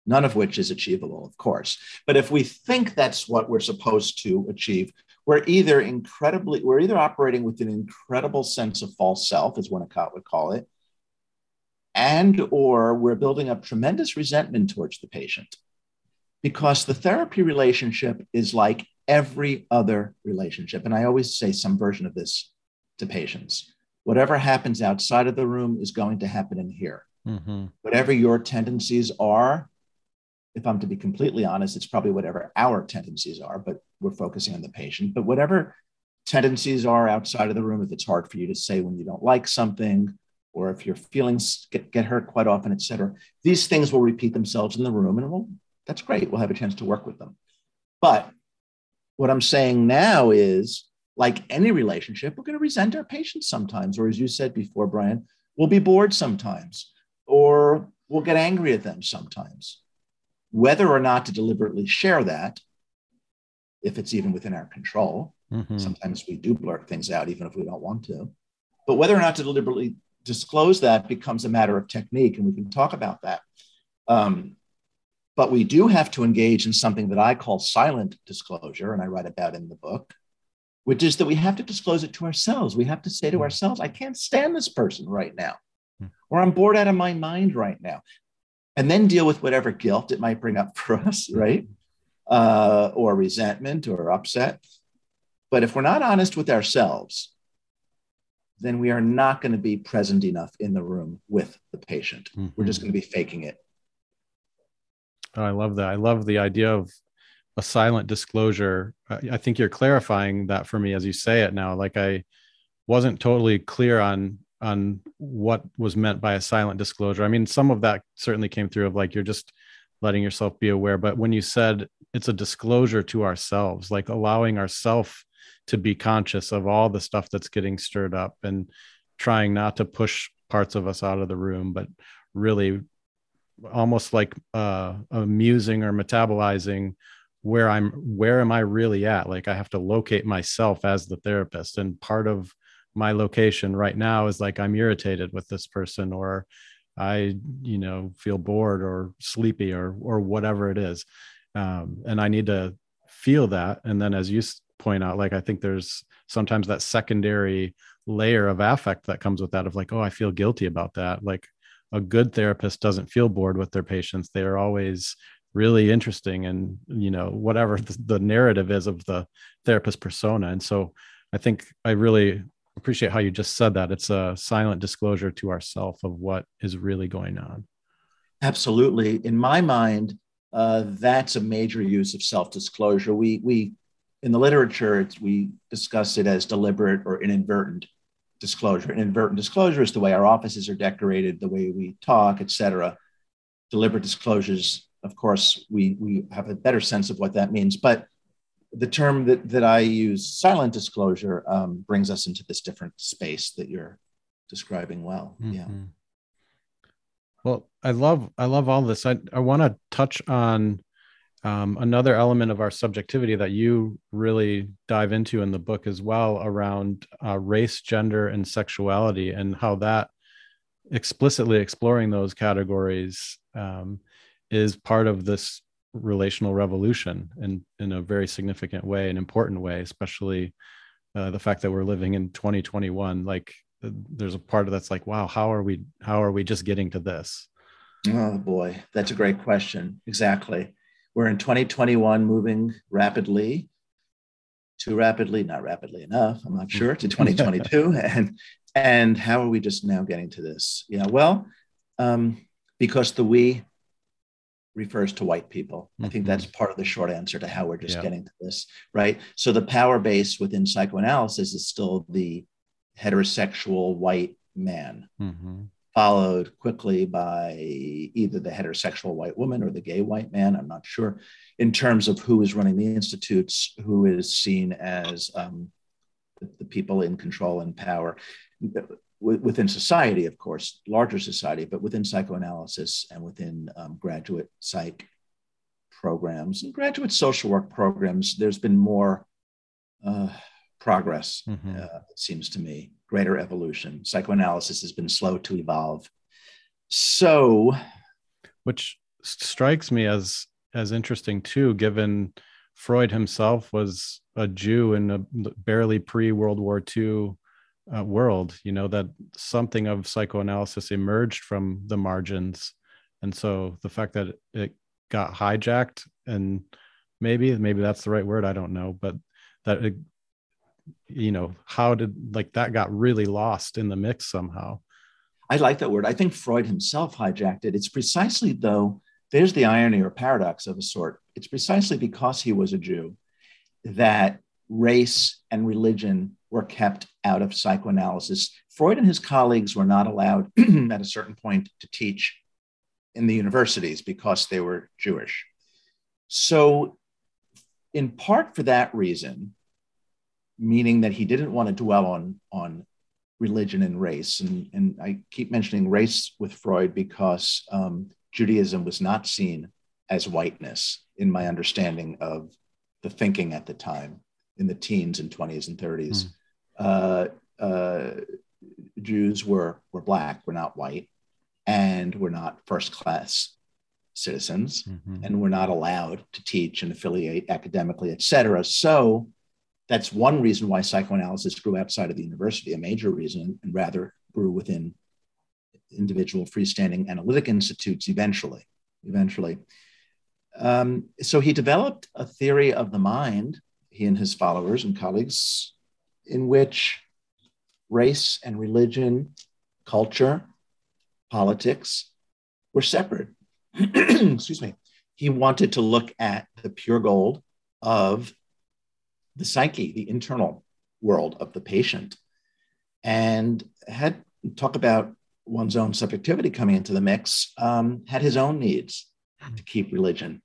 none of which is achievable, of course. But if we think that's what we're supposed to achieve, we're either incredibly, we're either operating with an incredible sense of false self, as Winnicott would call it, and or we're building up tremendous resentment towards the patient because the therapy relationship is like every other relationship and i always say some version of this to patients whatever happens outside of the room is going to happen in here mm-hmm. whatever your tendencies are if i'm to be completely honest it's probably whatever our tendencies are but we're focusing on the patient but whatever tendencies are outside of the room if it's hard for you to say when you don't like something or if your feelings get, get hurt quite often, et cetera. These things will repeat themselves in the room, and well, that's great. We'll have a chance to work with them. But what I'm saying now is, like any relationship, we're going to resent our patients sometimes, or as you said before, Brian, we'll be bored sometimes, or we'll get angry at them sometimes. Whether or not to deliberately share that, if it's even within our control, mm-hmm. sometimes we do blurt things out, even if we don't want to. But whether or not to deliberately disclose that becomes a matter of technique, and we can talk about that. Um, but we do have to engage in something that I call silent disclosure, and I write about in the book, which is that we have to disclose it to ourselves. We have to say to hmm. ourselves, I can't stand this person right now, hmm. or I'm bored out of my mind right now. And then deal with whatever guilt it might bring up for us, right? Uh, or resentment or upset. But if we're not honest with ourselves, then we are not going to be present enough in the room with the patient. Mm-hmm. We're just going to be faking it. Oh, I love that. I love the idea of a silent disclosure. I think you're clarifying that for me as you say it now. Like I wasn't totally clear on on what was meant by a silent disclosure. I mean, some of that certainly came through of like you're just letting yourself be aware. But when you said it's a disclosure to ourselves, like allowing ourselves to be conscious of all the stuff that's getting stirred up and trying not to push parts of us out of the room, but really almost like uh, amusing or metabolizing where I'm, where am I really at? Like I have to locate myself as the therapist. And part of my location right now is like I'm irritated with this person or I, you know, feel bored or sleepy or or whatever it is. Um, and I need to feel that. And then as you point out like i think there's sometimes that secondary layer of affect that comes with that of like oh i feel guilty about that like a good therapist doesn't feel bored with their patients they're always really interesting and you know whatever the narrative is of the therapist persona and so i think i really appreciate how you just said that it's a silent disclosure to ourself of what is really going on absolutely in my mind uh, that's a major use of self-disclosure we we in the literature, we discuss it as deliberate or inadvertent disclosure. Inadvertent disclosure is the way our offices are decorated, the way we talk, et cetera. Deliberate disclosures, of course, we, we have a better sense of what that means. But the term that, that I use, silent disclosure, um, brings us into this different space that you're describing well. Mm-hmm. Yeah. Well, I love I love all this. I, I want to touch on um, another element of our subjectivity that you really dive into in the book as well around uh, race, gender, and sexuality, and how that explicitly exploring those categories um, is part of this relational revolution in, in a very significant way, an important way, especially uh, the fact that we're living in 2021. Like, there's a part of that's like, wow, how are we? How are we just getting to this? Oh boy, that's a great question. Exactly we're in 2021 moving rapidly, too rapidly, not rapidly enough, I'm not sure, to 2022. and and how are we just now getting to this? Yeah, well, um, because the we refers to white people. I think that's mm-hmm. part of the short answer to how we're just yeah. getting to this, right? So the power base within psychoanalysis is still the heterosexual white man. Mm-hmm followed quickly by either the heterosexual white woman or the gay white man. I'm not sure. In terms of who is running the institutes, who is seen as um, the, people in control and power within society, of course, larger society, but within psychoanalysis and within um, graduate psych programs and graduate social work programs, there's been more uh, progress, mm-hmm. uh, it seems to me greater evolution. Psychoanalysis has been slow to evolve. So, which strikes me as as interesting too, given Freud himself was a Jew in a barely pre World War II uh, world you know that something of psychoanalysis emerged from the margins. And so the fact that it got hijacked and maybe maybe that's the right word i don't know but that it, you know how did like that got really lost in the mix somehow. I like that word. I think freud himself hijacked it. It's precisely though there's the irony or paradox of a sort. It's precisely because he was a jew that race and religion were kept out of psychoanalysis freud and his colleagues were not allowed at a certain point to teach in the universities because they were jewish so in part for that reason meaning that he didn't want to dwell on on religion and race. And, and I keep mentioning race with Freud because um, Judaism was not seen as whiteness in my understanding of the thinking at the time in the teens and 20s and 30s. Mm. Uh, uh, Jews were, were black, were not white, and were not first class citizens, mm-hmm. and were not allowed to teach and affiliate academically, et cetera. So that's one reason why psychoanalysis grew outside of the university, a major reason, and rather grew within individual freestanding analytic institutes eventually. Eventually. Um, so he developed a theory of the mind, he and his followers and colleagues, in which race and religion, culture, politics were separate. Excuse me. He wanted to look at the pure gold of the psyche, the internal world of the patient, and had talk about one's own subjectivity coming into the mix, um, had his own needs to keep religion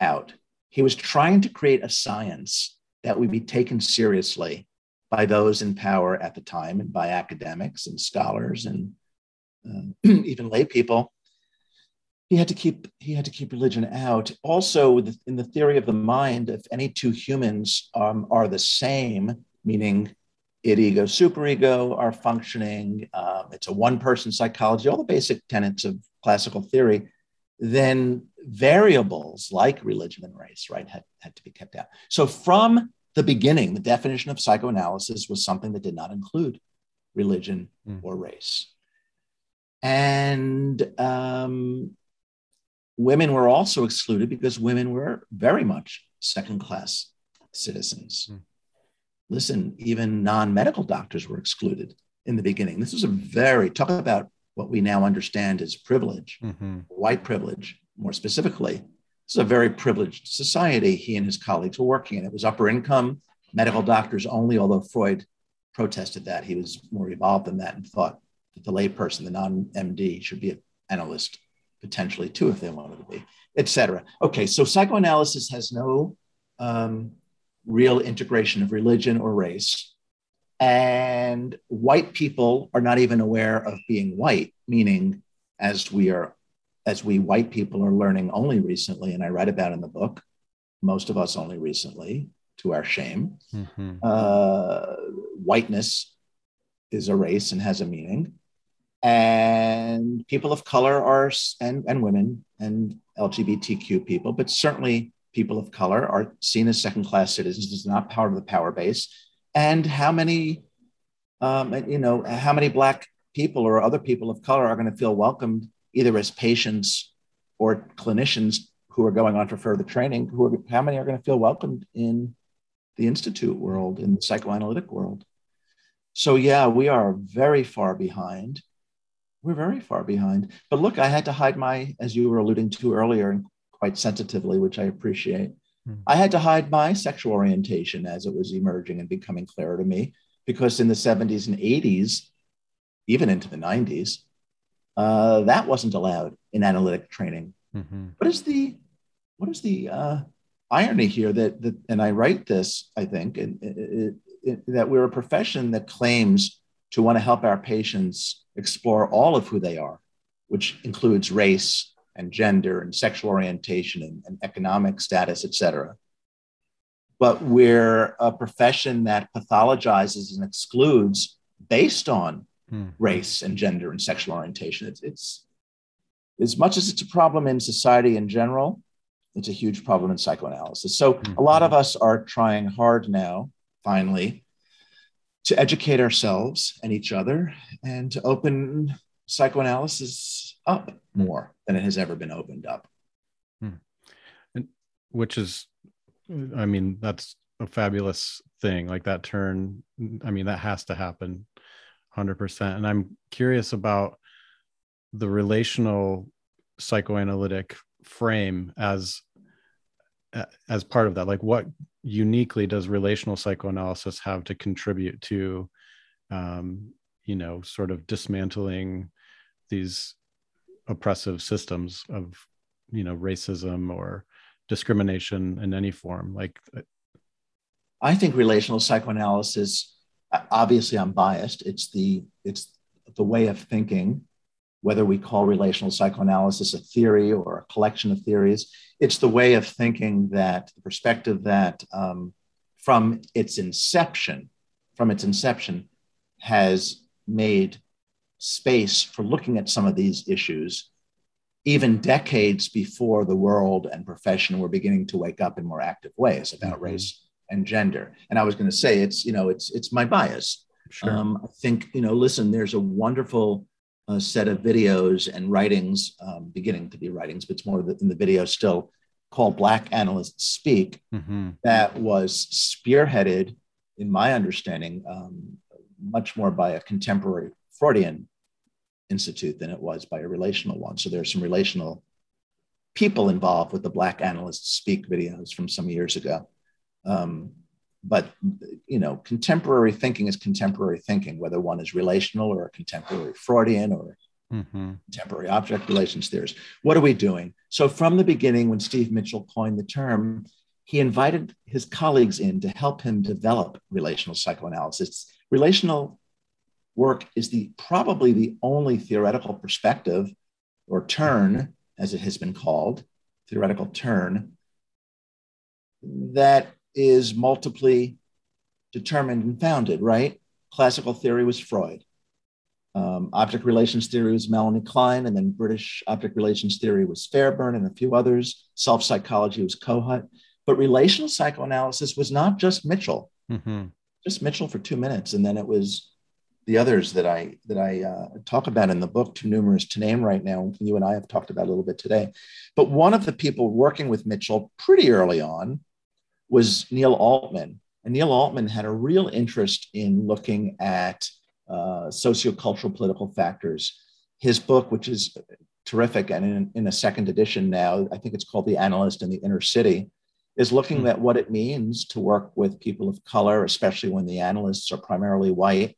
out. He was trying to create a science that would be taken seriously by those in power at the time and by academics and scholars and uh, even lay people he had to keep he had to keep religion out. Also, in the theory of the mind, if any two humans um, are the same, meaning id, ego, superego are functioning, um, it's a one-person psychology, all the basic tenets of classical theory, then variables like religion and race, right, had, had to be kept out. So from the beginning, the definition of psychoanalysis was something that did not include religion mm. or race. And um, women were also excluded because women were very much second class citizens. Mm. Listen, even non medical doctors were excluded in the beginning. This was a very, talk about what we now understand as privilege, mm-hmm. white privilege, more specifically. This is a very privileged society he and his colleagues were working in. It was upper income, medical doctors only, although Freud protested that. He was more evolved than that and thought that the layperson, the non MD, should be an analyst potentially too if they wanted to be, etc. Okay, so psychoanalysis has no um, real integration of religion or race. And white people are not even aware of being white, meaning as we are, as we white people are learning only recently, and I write about in the book, most of us only recently, to our shame. Mm-hmm. Uh, whiteness is a race and has a meaning and people of color are and, and women and lgbtq people but certainly people of color are seen as second class citizens it's not part of the power base and how many um, you know how many black people or other people of color are going to feel welcomed either as patients or clinicians who are going on for further training who are, how many are going to feel welcomed in the institute world in the psychoanalytic world so yeah we are very far behind we're very far behind. But look, I had to hide my, as you were alluding to earlier, and quite sensitively, which I appreciate. Mm. I had to hide my sexual orientation as it was emerging and becoming clearer to me, because in the 70s and 80s, even into the 90s, uh, that wasn't allowed in analytic training. Mm-hmm. What is the what is the uh, irony here that, that and I write this I think and that we're a profession that claims to want to help our patients explore all of who they are, which includes race and gender and sexual orientation and, and economic status, et cetera. But we're a profession that pathologizes and excludes based on hmm. race and gender and sexual orientation. It's, it's as much as it's a problem in society in general, it's a huge problem in psychoanalysis. So hmm. a lot of us are trying hard now, finally, to educate ourselves and each other and to open psychoanalysis up more than it has ever been opened up. Hmm. And which is, I mean, that's a fabulous thing. Like that turn, I mean, that has to happen 100%. And I'm curious about the relational psychoanalytic frame as as part of that like what uniquely does relational psychoanalysis have to contribute to um, you know sort of dismantling these oppressive systems of you know racism or discrimination in any form like uh, i think relational psychoanalysis obviously i'm biased. It's the it's the way of thinking whether we call relational psychoanalysis a theory or a collection of theories. It's the way of thinking that the perspective that um, from its inception from its inception has made space for looking at some of these issues even decades before the world and profession were beginning to wake up in more active ways about mm-hmm. race and gender and i was going to say it's you know it's it's my bias sure. um, i think you know listen there's a wonderful uh, set of videos and writings um, beginning to be writings but it's more in the video still called black analysts speak mm-hmm. that was spearheaded in my understanding um, much more by a contemporary Freudian institute than it was by a relational one. So there's some relational people involved with the Black Analysts Speak videos from some years ago. Um, but you know, contemporary thinking is contemporary thinking, whether one is relational or a contemporary Freudian or mm-hmm. contemporary object relations theorists. What are we doing? So from the beginning, when Steve Mitchell coined the term, he invited his colleagues in to help him develop relational psychoanalysis. Relational work is the probably the only theoretical perspective or turn, as it has been called, theoretical turn, that is multiply determined and founded, right? Classical theory was Freud. Um, object relations theory was Melanie Klein, and then British object relations theory was Fairbairn and a few others. Self psychology was Kohut. But relational psychoanalysis was not just Mitchell, mm-hmm. just Mitchell for two minutes. And then it was the others that I that I uh, talk about in the book, too numerous to name right now. You and I have talked about a little bit today. But one of the people working with Mitchell pretty early on was Neil Altman, and Neil Altman had a real interest in looking at uh, sociocultural political factors. His book, which is terrific, and in, in, a second edition now, I think it's called The Analyst in the Inner City, is looking mm-hmm. at what it means to work with people of color, especially when the analysts are primarily white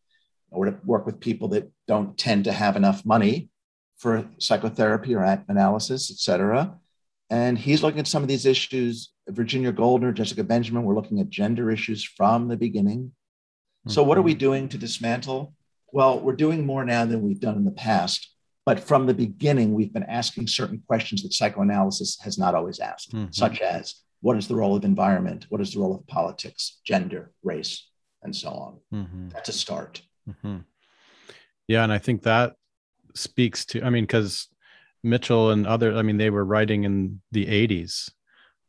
or to work with people that don't tend to have enough money for psychotherapy or analysis, et cetera. And he's looking at some of these issues. Virginia Goldner, Jessica Benjamin, we're looking at gender issues from the beginning. So, what are we mm-hmm. doing to dismantle? Well, we're doing more now than we've done in the past. But from the beginning, we've been asking certain questions that psychoanalysis has not always asked, mm-hmm. such as what is the role of environment? What is the role of politics, gender, race, and so on? Mm-hmm. That's a start. Mm-hmm. Yeah, and I think that speaks to. I mean, because Mitchell and other, I mean, they were writing in the '80s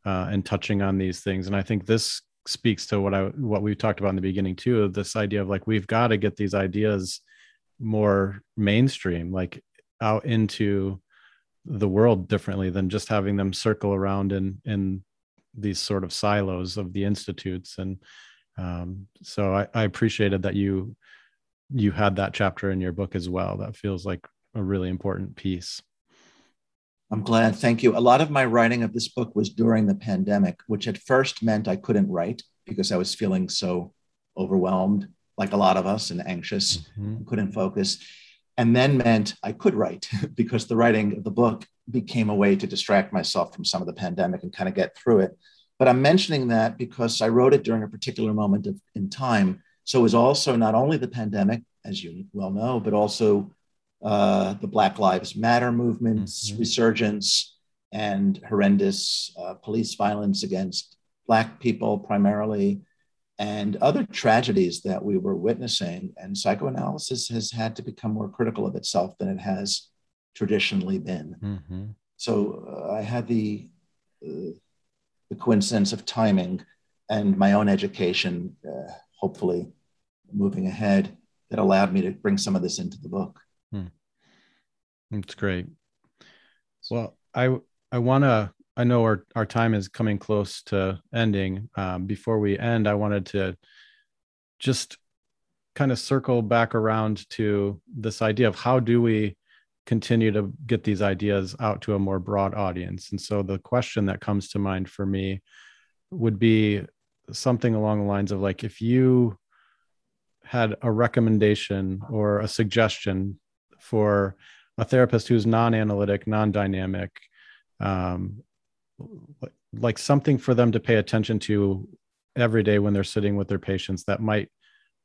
uh, and touching on these things, and I think this speaks to what I what we talked about in the beginning too of this idea of like we've got to get these ideas more mainstream, like out into the world differently than just having them circle around in in these sort of silos of the institutes and um, so I, I appreciated that you you had that chapter in your book as well. That feels like a really important piece. I'm glad. Thank you. A lot of my writing of this book was during the pandemic, which at first meant I couldn't write because I was feeling so overwhelmed, like a lot of us, and anxious, mm-hmm. couldn't focus. And then meant I could write because the writing of the book became a way to distract myself from some of the pandemic and kind of get through it. But I'm mentioning that because I wrote it during a particular moment of, in time so it was also not only the pandemic, as you well know, but also uh, the Black Lives Matter movement's mm-hmm. resurgence and horrendous uh, police violence against Black people primarily, and other tragedies that we were witnessing. And psychoanalysis has had to become more critical of itself than it has traditionally been. Mm-hmm. So uh, I had the, uh, the coincidence of timing and my own education, uh, hopefully moving ahead that allowed me to bring some of this into the book. Hmm. That's great. Well, I I want to. I know our our time is coming close to ending. Um, before we end, I wanted to just kind of circle back around to this idea of how do we continue to get these ideas out to a more broad audience. And so the question that comes to mind for me would be something along the lines of like if you had a recommendation or a suggestion for a therapist who's non-analytic, non-dynamic, um, like something for them to pay attention to every day when they're sitting with their patients that might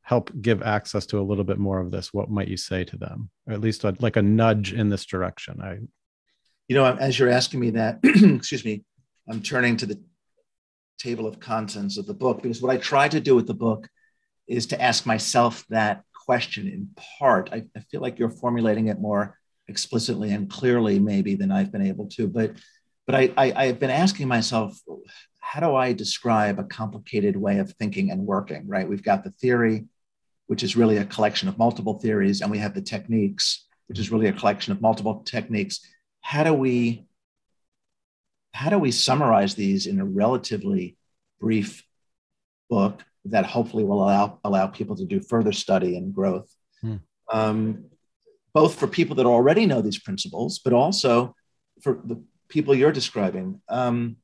help give access to a little bit more of this. What might you say to them? Or at least a, like a nudge in this direction. I you know as you're asking me that excuse me i'm turning to the table of contents of the book because what i try to do with the book is to ask myself that question in part I, I feel like you're formulating it more explicitly and clearly maybe than i've been able to but but I, I i've been asking myself how do I describe a complicated way of thinking and working, right? We've got the theory, which is really a collection of multiple theories, and we have the techniques, which is really a collection of multiple techniques. How do we how do we summarize these in a relatively brief book that hopefully will allow allow people to do further study and growth, hmm. um, both for people that already know these principles, but also for the people you're describing. Um,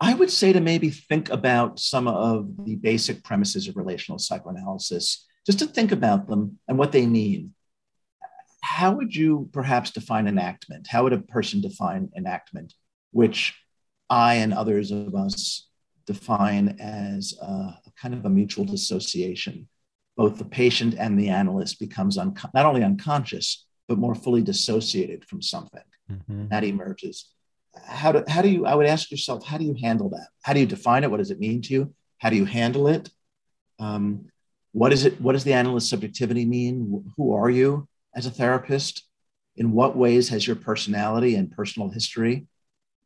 I would say to maybe think about some of the basic premises of relational psychoanalysis, just to think about them and what they mean. How would you perhaps define enactment? How would a person define enactment, which I and others of us define as a, a kind of a mutual dissociation? Both the patient and the analyst becomes un- not only unconscious, but more fully dissociated from something mm-hmm. that emerges. How do how do you i would ask yourself how do you handle that? How do you define it? What does it mean to you? How do you handle it? Um, what is it what does the analyst subjectivity mean? Who are you as a therapist? In what ways has your personality and personal history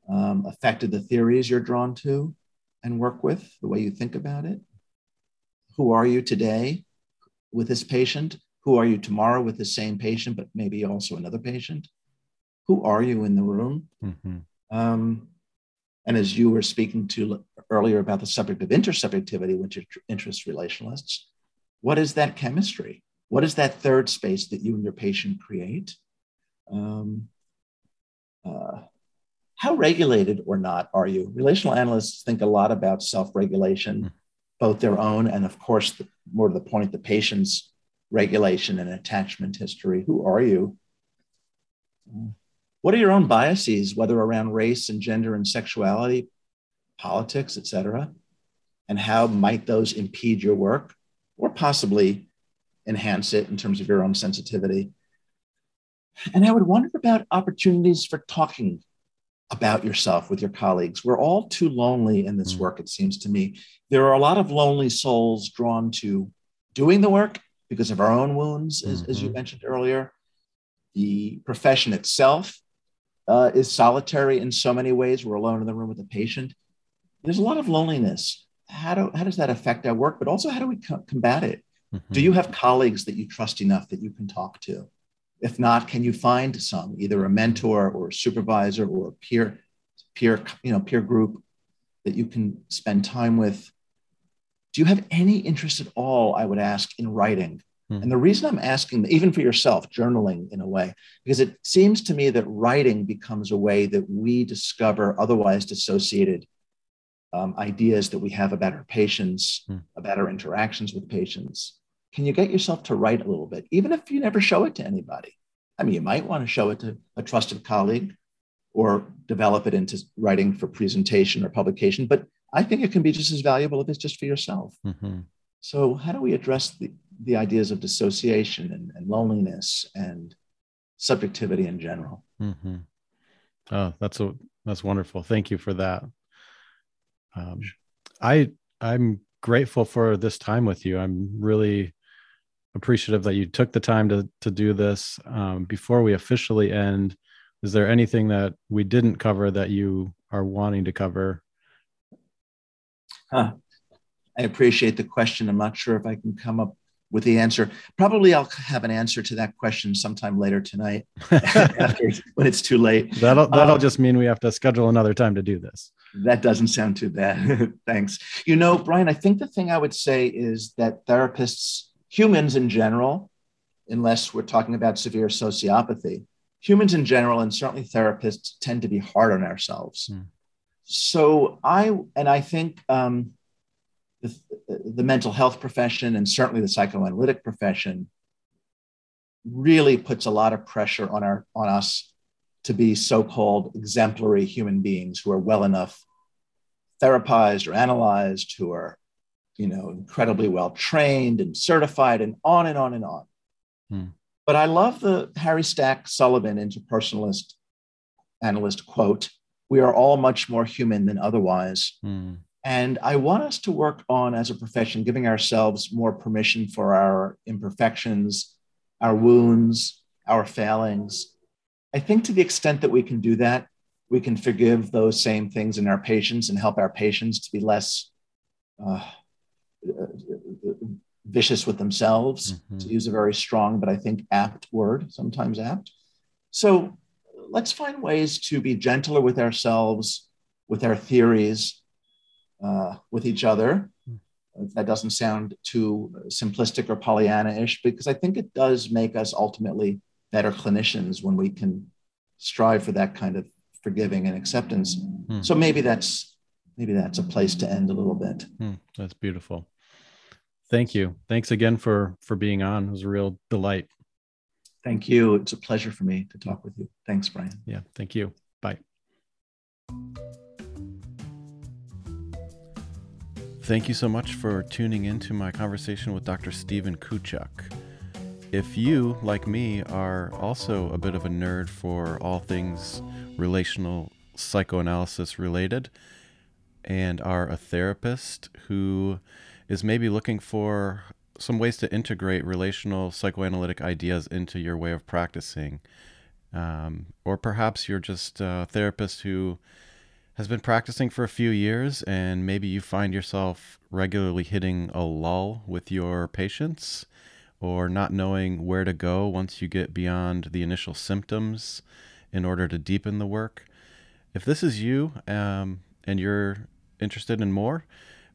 um, affected the theories you're drawn to and work with the way you think about it who are you today with this patient who are you tomorrow with the same patient but maybe also another patient who are you in the room mm-hmm. Um, and as you were speaking to earlier about the subject of intersubjectivity, which interests relationalists, what is that chemistry? What is that third space that you and your patient create? Um, uh, how regulated or not are you? Relational analysts think a lot about self regulation, hmm. both their own and, of course, the, more to the point, the patient's regulation and attachment history. Who are you? What are your own biases, whether around race and gender and sexuality, politics, et cetera? And how might those impede your work or possibly enhance it in terms of your own sensitivity? And I would wonder about opportunities for talking about yourself with your colleagues. We're all too lonely in this mm. work, it seems to me. There are a lot of lonely souls drawn to doing the work because of our own wounds, as, mm-hmm. as you mm-hmm. mentioned earlier. The profession itself uh, is solitary in so many ways. We're alone in the room with the patient. There's a lot of loneliness. How, do, how does that affect our work? But also, how do we co- combat it? Mm-hmm. Do you have colleagues that you trust enough that you can talk to? If not, can you find some, either a mentor or a supervisor or a peer, peer, you know, peer group that you can spend time with? Do you have any interest at all? I would ask in writing Hmm. And the reason I'm asking, even for yourself, journaling in a way, because it seems to me that writing becomes a way that we discover otherwise dissociated um, ideas that we have about our patients, mm. about our interactions with patients. Can you get yourself to write a little bit, even if you never show it to anybody? I mean, you might want to show it to a trusted colleague or develop it into writing for presentation or publication, but I think it can be just as valuable if it's just for yourself. Mm-hmm. So, how do we address the, the ideas of dissociation and, and loneliness and subjectivity in general? Mm-hmm. Oh, that's a that's wonderful. Thank you for that. Um, I I'm grateful for this time with you. I'm really appreciative that you took the time to to do this. Um, before we officially end, is there anything that we didn't cover that you are wanting to cover? Huh I appreciate the question. I'm not sure if I can come up with the answer. Probably I'll have an answer to that question sometime later tonight after, when it's too late. That'll that'll um, just mean we have to schedule another time to do this. That doesn't sound too bad. Thanks. You know, Brian, I think the thing I would say is that therapists, humans in general, unless we're talking about severe sociopathy, humans in general, and certainly therapists, tend to be hard on ourselves. Hmm. So I, and I think um, the, the mental health profession and certainly the psychoanalytic profession really puts a lot of pressure on our on us to be so-called exemplary human beings who are well enough therapized or analyzed who are you know incredibly well trained and certified and on and on and on hmm. but i love the harry stack sullivan interpersonalist analyst quote we are all much more human than otherwise hmm. And I want us to work on, as a profession, giving ourselves more permission for our imperfections, our wounds, our failings. I think to the extent that we can do that, we can forgive those same things in our patients and help our patients to be less uh, vicious with themselves, mm-hmm. to use a very strong but I think apt word, sometimes apt. So let's find ways to be gentler with ourselves, with our theories, uh, with each other. That doesn't sound too simplistic or Pollyanna-ish, because I think it does make us ultimately better clinicians when we can strive for that kind of forgiving and acceptance. Hmm. So maybe that's maybe that's a place to end a little bit. Hmm. That's beautiful. Thank you. Thanks again for for being on. It was a real delight. Thank you. It's a pleasure for me to talk with you. Thanks, Brian. Yeah. Thank you. Bye. Thank you so much for tuning in to my conversation with Dr. Steven Kuchuck. If you, like me, are also a bit of a nerd for all things relational psychoanalysis related and are a therapist who is maybe looking for some ways to integrate relational psychoanalytic ideas into your way of practicing, um, or perhaps you're just a therapist who has been practicing for a few years and maybe you find yourself regularly hitting a lull with your patients or not knowing where to go once you get beyond the initial symptoms in order to deepen the work. If this is you um, and you're interested in more,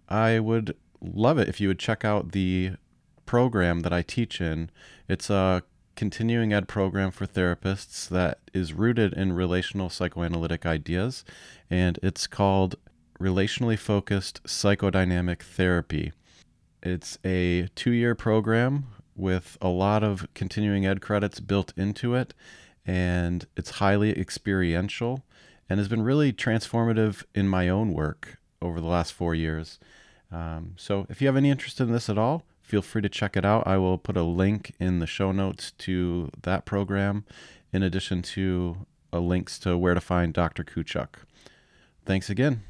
I would love it if you would check out the program that I teach in. It's a continuing ed program for therapists that is rooted in relational psychoanalytic ideas, and it's called Relationally Focused Psychodynamic Therapy. It's a two year program with a lot of continuing ed credits built into it, and it's highly experiential and has been really transformative in my own work over the last four years. Um, so, if you have any interest in this at all, feel free to check it out. I will put a link in the show notes to that program, in addition to links to where to find Dr. Kuchuck. Thanks again.